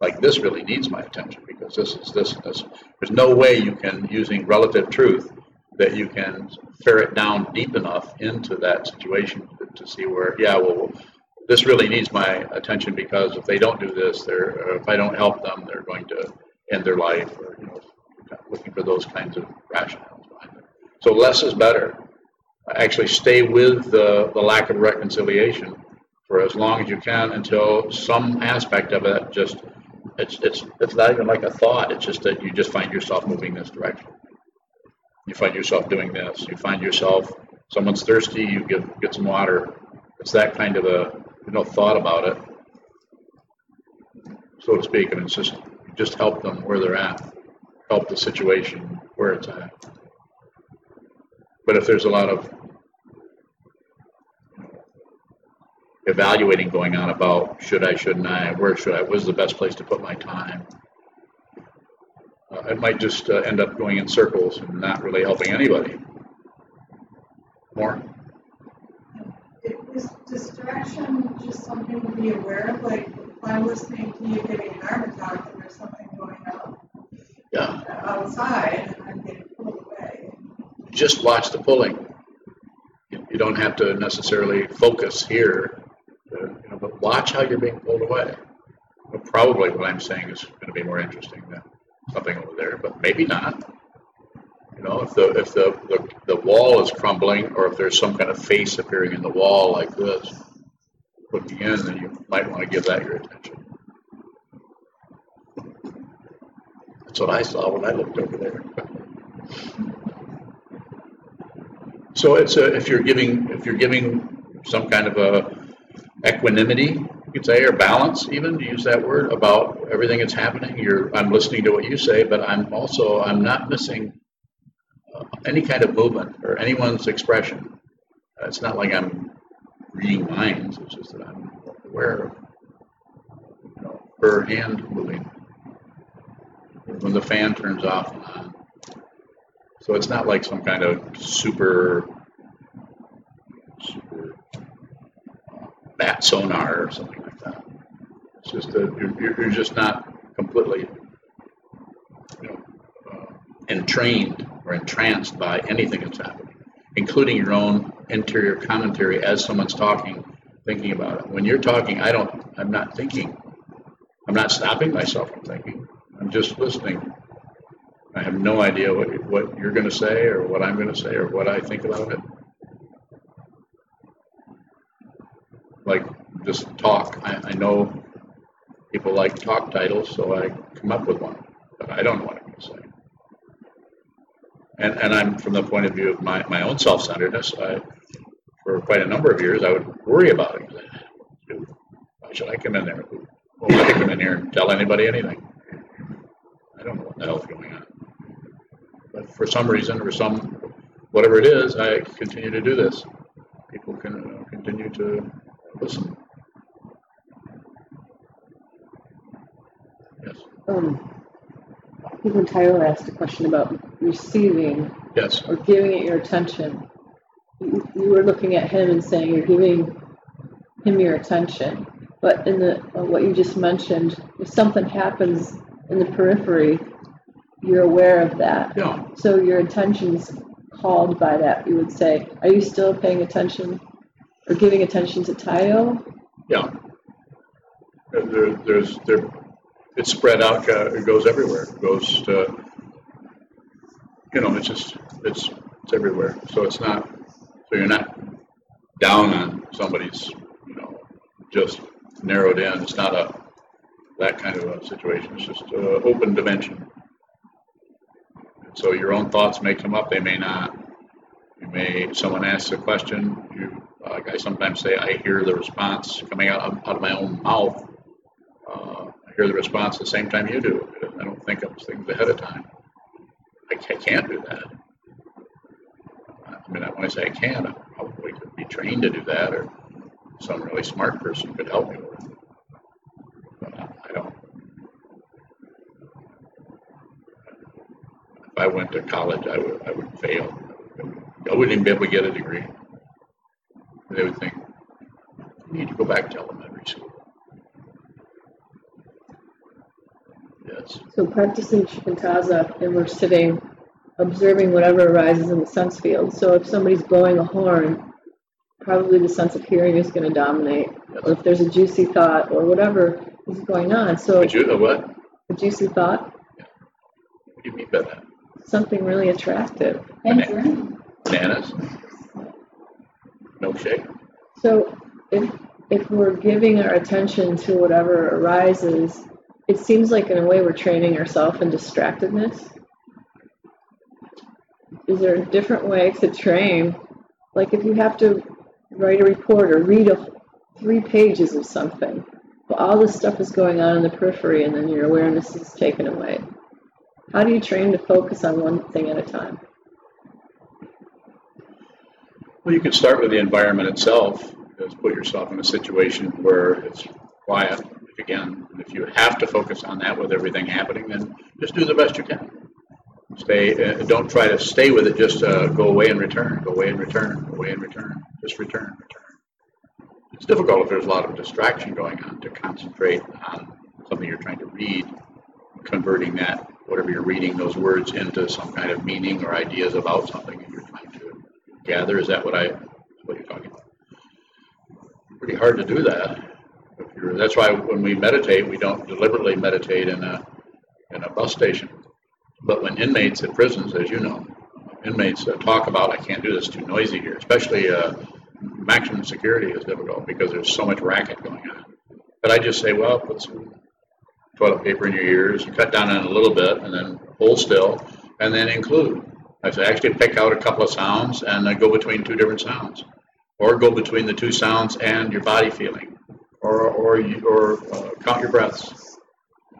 Speaker 1: like this really needs my attention because this is this and this there's no way you can using relative truth that you can ferret down deep enough into that situation to, to see where yeah well this really needs my attention because if they don't do this they're uh, if I don't help them they're going to end their life or you know looking for those kinds of rationales. So less is better. Actually stay with the, the lack of reconciliation for as long as you can until some aspect of it just it's it's it's not even like a thought. It's just that you just find yourself moving this direction. You find yourself doing this. You find yourself someone's thirsty. You get get some water. It's that kind of a you know thought about it, so to speak. And it's just just help them where they're at, help the situation where it's at. But if there's a lot of evaluating going on about should I, shouldn't I, where should I, where's the best place to put my time. Uh, it might just uh, end up going in circles and not really helping anybody. More?
Speaker 4: Is distraction just something to be aware of? Like, if I'm listening to you giving an heart attack and there's something going on
Speaker 1: Yeah.
Speaker 4: outside and I'm getting pulled away.
Speaker 1: Just watch the pulling. You don't have to necessarily focus here, Uh, you know, but watch how you're being pulled away. Probably what I'm saying is going to be more interesting than something over there, but maybe not. You know, if the if the, the, the wall is crumbling or if there's some kind of face appearing in the wall like this, looking in, then you might want to give that your attention. That's what I saw when I looked over there. So it's a, if you're giving if you're giving some kind of a equanimity, you could say, or balance, even to use that word about everything that's happening. You're I'm listening to what you say, but I'm also I'm not missing uh, any kind of movement or anyone's expression. It's not like I'm reading minds. It's just that I'm aware of her hand moving. When the fan turns off and on. So it's not like some kind of super sonar or something like that. It's just that you're, you're- you're just not completely, you know, uh, entrained or entranced by anything that's happening, including your own interior commentary as someone's talking, thinking about it. When you're talking, I don't, I'm not thinking. I'm not stopping myself from thinking. I'm just listening. I have no idea what, what you're going to say or what I'm going to say or what I think about it. Like, just talk. I, I know people like talk titles, so I come up with one, but I don't know what I'm going to say. And, and I'm from the point of view of my, my own self-centeredness. I, for quite a number of years, I would worry about it. Why should I come in there? Why would I come in here and tell anybody anything? I don't know what the hell's going on. But for some reason or some, whatever it is, I continue to do this. People can uh, continue to listen. Yes,
Speaker 3: Um, I think when Tyler asked a question about receiving
Speaker 1: yes,
Speaker 3: or giving it your attention, you, you were looking at him and saying you're giving him your attention. But in the uh, what you just mentioned, if something happens in the periphery, you're aware of that.
Speaker 1: yeah,
Speaker 3: So your attention's called by that. You would say, are you still paying attention or giving attention to Tayo?
Speaker 1: yeah. There- There, there's, there, it's spread out, uh, it goes everywhere. It goes to, you know, it's just, it's, it's everywhere. So it's not, so you're not down on somebody's, you know, just narrowed in. It's not a, that kind of a situation. It's just open dimension. So your own thoughts may come up, they may not. You may, someone asks a question, you, like I sometimes say, I hear the response coming out, of- out of my own mouth. Uh, hear the response the same time you do. I don't think of things ahead of time. I can't do that. I mean, when I say I can, I probably could be trained to do that, or some really smart person could help me with it. But I I don't. If I went to college, I would, I would fail. I wouldn't even be able to get a degree. They would think, you need to go back to elementary school. Yes,
Speaker 3: So practicing shikantaza and we're sitting observing whatever arises in the sense field. So if somebody's blowing a horn, probably the sense of hearing is going to dominate. Or if there's a juicy thought or whatever is going on. So
Speaker 1: would you, uh, what? What
Speaker 3: a juicy thought, what
Speaker 1: do you mean by that?
Speaker 3: something really attractive.
Speaker 1: Bana- Bananas? Milkshake?
Speaker 3: So if if we're giving our attention to whatever arises, it seems like in a way we're training ourselves in distractedness. Is there a different way to train? Like if you have to write a report or read a, three pages of something, but all this stuff is going on in the periphery and then your awareness is taken away. How do you train to focus on one thing at a time?
Speaker 1: Well, you could start with the environment itself. Just put yourself in a situation where it's quiet. Again, if you have to focus on that with everything happening, then just do the best you can. Stay. Uh, don't try to stay with it. Just uh, go away and return. Go away and return. Go away and return. Just return. Return. It's difficult if there's a lot of distraction going on to concentrate on something you're trying to read, converting that whatever you're reading those words into some kind of meaning or ideas about something that you're trying to gather. Is that what I, what you're talking about? Pretty hard to do that. That's why when we meditate, we don't deliberately meditate in a, in a bus station. But when inmates at prisons, as you know, inmates uh, talk about, I can't do this, too noisy here, especially uh, maximum security is difficult because there's so much racket going on. But I just say, well, put some toilet paper in your ears, cut down on it a little bit, and then hold still, and then include. I say actually pick out a couple of sounds and uh, go between two different sounds, or go between the two sounds and your body feeling, or or or uh, count your breaths.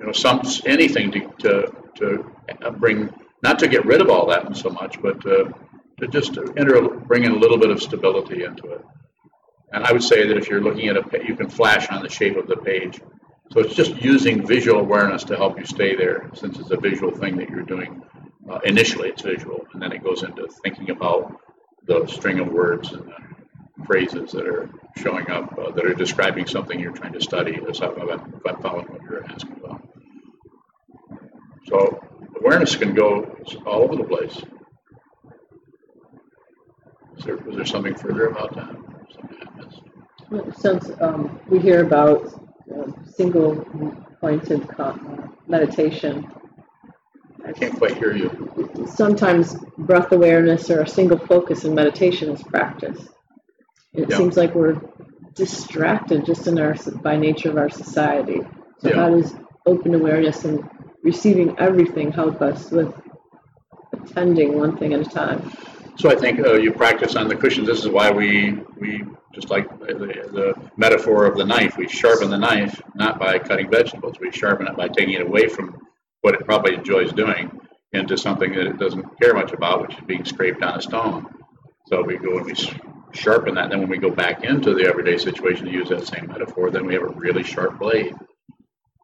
Speaker 1: You know, some anything to to to uh, bring not to get rid of all that so much, but to, to just to enter, bring in a little bit of stability into it. And I would say that if you're looking at a, you can flash on the shape of the page So it's just using visual awareness to help you stay there, since it's a visual thing that you're doing. Uh, initially, it's visual, and then it goes into thinking about the string of words and phrases that are showing up uh, that are describing something you're trying to study. How if I'm, if I'm following what you're asking about. So awareness can go all over the place. Is there, was there something further about that? Something missed?
Speaker 3: Since um, we hear about uh, single pointed meditation,
Speaker 1: I can't quite hear you.
Speaker 3: sometimes breath awareness or a single focus in meditation is practice. It
Speaker 1: Yeah.
Speaker 3: seems like we're distracted just in our by nature of our society. So
Speaker 1: Yeah.
Speaker 3: how does open awareness and receiving everything help us with attending one thing at a time?
Speaker 1: So I think uh, you practice on the cushions. This is why we we just like the, the metaphor of the knife. We sharpen the knife not by cutting vegetables. We sharpen it by taking it away from what it probably enjoys doing into something that it doesn't care much about, which is being scraped on a stone. So we go and we sharpen that. Then when we go back into the everyday situation to use that same metaphor, then we have a really sharp blade.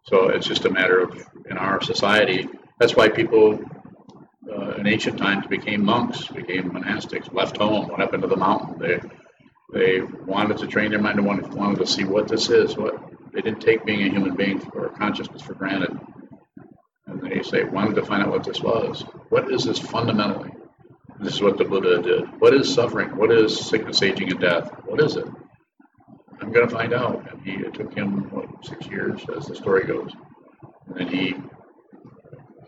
Speaker 1: So it's just a matter of in our society. That's why people uh, in ancient times became monks, became monastics, left home, went up into the mountain. They they wanted to train their mind and wanted, wanted to see what this is. What they didn't take being a human being or consciousness for granted. And they say wanted to find out what this was. What is this fundamentally? This is what the Buddha did. What is suffering? What is sickness, aging, and death? What is it? I'm going to find out. And he it took him what six years, as the story goes. And then he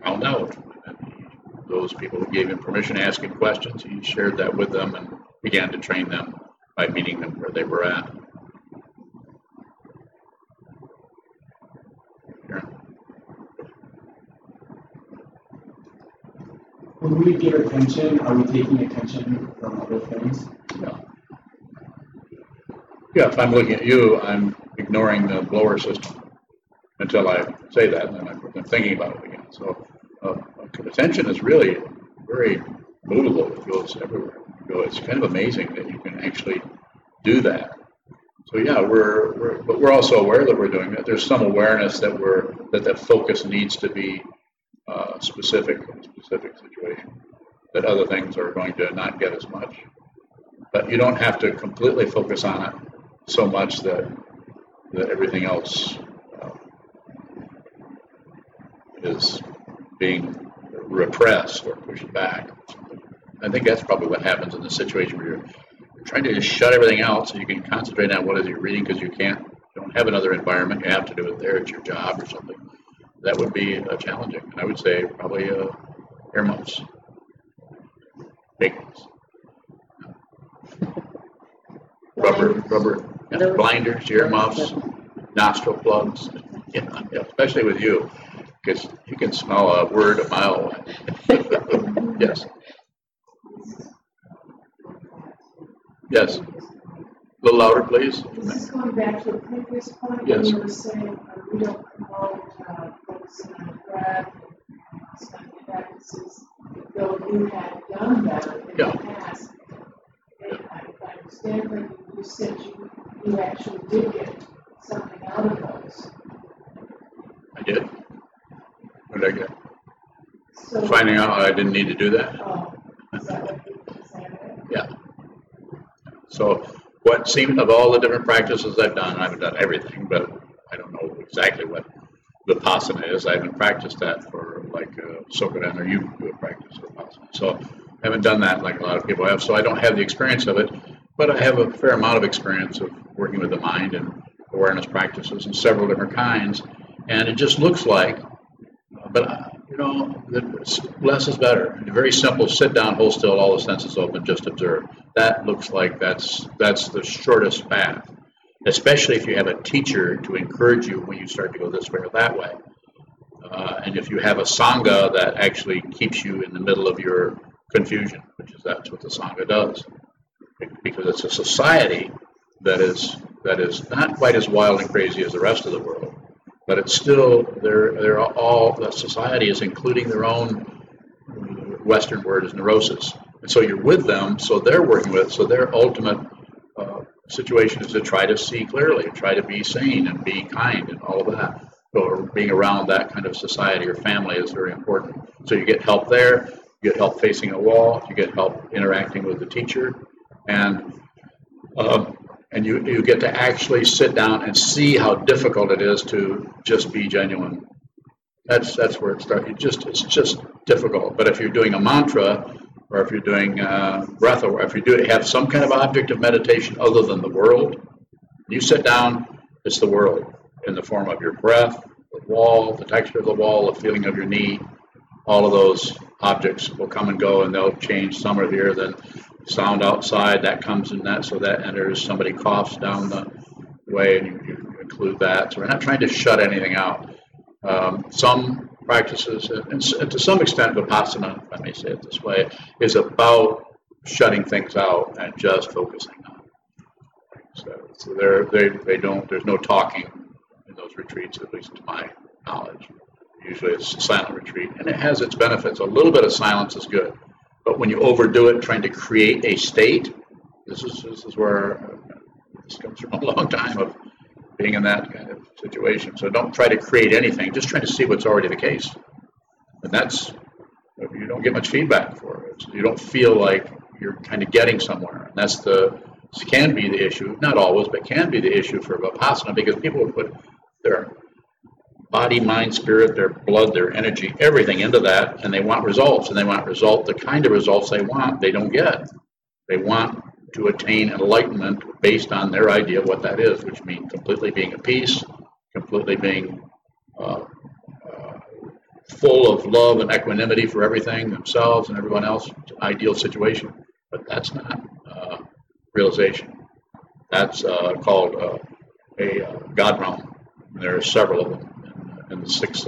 Speaker 1: found out. And he, those people who gave him permission to ask him questions, he shared that with them and began to train them by meeting them where they were at. Karen?
Speaker 7: When we give attention, are we taking attention from other things?
Speaker 1: Yeah, if I'm looking at you, I'm ignoring the blower system until I say that, and then I'm thinking about it again. So uh, attention is really very movable. It goes everywhere. Go, it's kind of amazing that you can actually do that. So yeah, we're, we're but we're also aware that we're doing that. There's some awareness that we're that that focus needs to be uh, specific specific situation. That other things are going to not get as much. But you don't have to completely focus on it so much that that everything else uh, is being repressed or pushed back. I think that's probably what happens in the situation where you're, trying to just shut everything out so you can concentrate on what is you're reading because you can't, you don't have another environment. You have to do it there. It's your job or something. That would be uh, challenging. And I would say probably uh, earmuffs, big ones, rubber, rubber yeah, blinders, earmuffs, nostril plugs. Yeah, yeah, especially with you, because you can smell a word a mile away. yes. Yes. A little louder, please.
Speaker 4: This is going back to a previous point,
Speaker 1: Yes.
Speaker 4: when you were saying, uh, we don't promote, on the breath and practices, though you had done that in
Speaker 1: Yeah.
Speaker 4: the past. And I, if I understand correctly, you said you, you actually did get something out of those.
Speaker 1: I did. What did I get?
Speaker 4: So,
Speaker 1: Finding out I didn't need to do that?
Speaker 4: oh, that what you, is that it?
Speaker 1: Yeah. So what seemed of all the different practices I've done, I haven't done everything, but I don't know exactly what Vipassana is. I haven't practiced that for like uh, Sokoden or you do a practice of Vipassana. So I haven't done that like a lot of people have. So I don't have the experience of it, but I have a fair amount of experience of working with the mind and awareness practices and several different kinds. And it just looks like, but uh, you know, less is better. Very simple. Sit down, hold still, all the senses open, just observe. That looks like that's that's the shortest path. Especially if you have a teacher to encourage you when you start to go this way or that way. Uh, and if you have a sangha that actually keeps you in the middle of your confusion, which is that's what the sangha does, because it's a society that is that is not quite as wild and crazy as the rest of the world, but it's still they're they're all the society is including their own Western word is neurosis, and so you're with them, so they're working with, so their ultimate uh, situation is to try to see clearly, try to be sane and be kind and all of that. So being around that kind of society or family is very important. So you get help there, you get help facing a wall, you get help interacting with the teacher, and um, and you you get to actually sit down and see how difficult it is to just be genuine. That's that's where it starts. It just it's just difficult. But if you're doing a mantra, or if you're doing uh, breath, or if you do have some kind of object of meditation other than the world, you sit down, it's the world in the form of your breath, the wall, the texture of the wall, the feeling of your knee. All of those objects will come and go, and they'll change. Some are here, then sound outside that comes in that, so that enters. Somebody coughs down the way, and you, you include that. So we're not trying to shut anything out. Um, some practices, and, to some extent, vipassana, if I may say it this way, is about shutting things out and just focusing on. So, so they they don't. There's no talking in those retreats, at least to my knowledge. Usually, it's a silent retreat, and it has its benefits. A little bit of silence is good, but when you overdo it, trying to create a state, this is this is where uh, this comes from a long time of being in that kind of situation. So don't try to create anything. Just try to see what's already the case, and that's you don't get much feedback for it. You don't feel like you're kind of getting somewhere, and that's the can be the issue. Not always, but can be the issue for vipassana because people put their body, mind, spirit, their blood, their energy, everything into that, and they want results, and they want result, the kind of results they want, they don't get. They want to attain enlightenment based on their idea of what that is, which means completely being at peace, completely being uh, uh, full of love and equanimity for everything, themselves and everyone else, ideal situation. But that's not uh, realization. That's uh, called uh, a uh, God realm. There are several of them in, in the six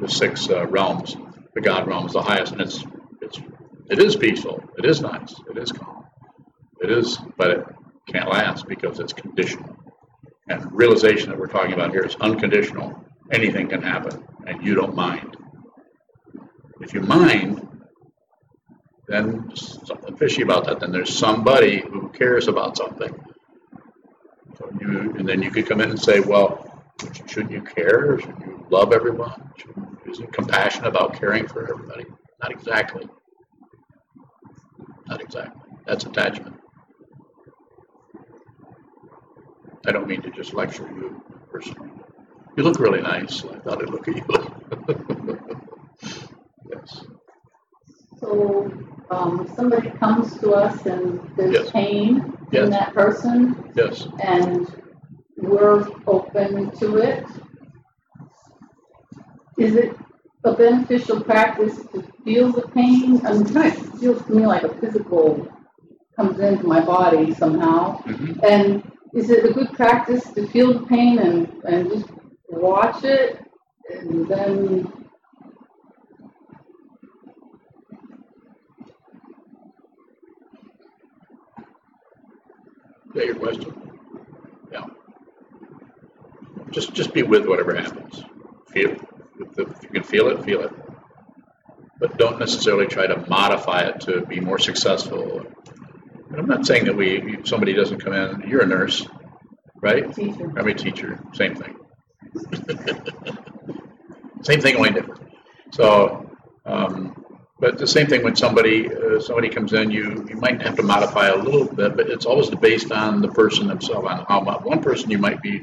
Speaker 1: the six realms. The God realm is the highest, and it's it is peaceful. It is nice. It is calm. It is, but it can't last because it's conditional. And realization that we're talking about here is unconditional. Anything can happen, and you don't mind. If you mind, then something fishy about that. Then there's somebody who cares about something. So you, and then you could come in and say, well, shouldn't you care? Should you love everyone? Should, isn't compassion about caring for everybody? Not exactly. Not exactly. That's attachment. I don't mean to just lecture you personally. You look really nice. I thought I'd look at you. yes.
Speaker 9: So, um, somebody comes to us and
Speaker 1: Yes.
Speaker 9: there's pain
Speaker 1: Yes.
Speaker 9: in that person
Speaker 1: Yes.
Speaker 9: and we're open to it. Is it a beneficial practice to feel the pain? I'm trying, it feels to me like a physical comes into my body somehow.
Speaker 1: Mhm.
Speaker 9: And is it a good practice to feel the pain and, and just watch it and then
Speaker 1: Yeah, your question? Yeah. Just, just be with whatever happens. Feel. If, the, if you can feel it, feel it. But don't necessarily try to modify it to be more successful. And I'm not saying that we, somebody doesn't come in, you're a nurse, right?
Speaker 9: teacher?
Speaker 1: I'm a teacher, same thing. same thing, only different. So, um, but the same thing when somebody uh, somebody comes in, you you might have to modify a little bit, but it's always based on the person themselves. On how much one person you might be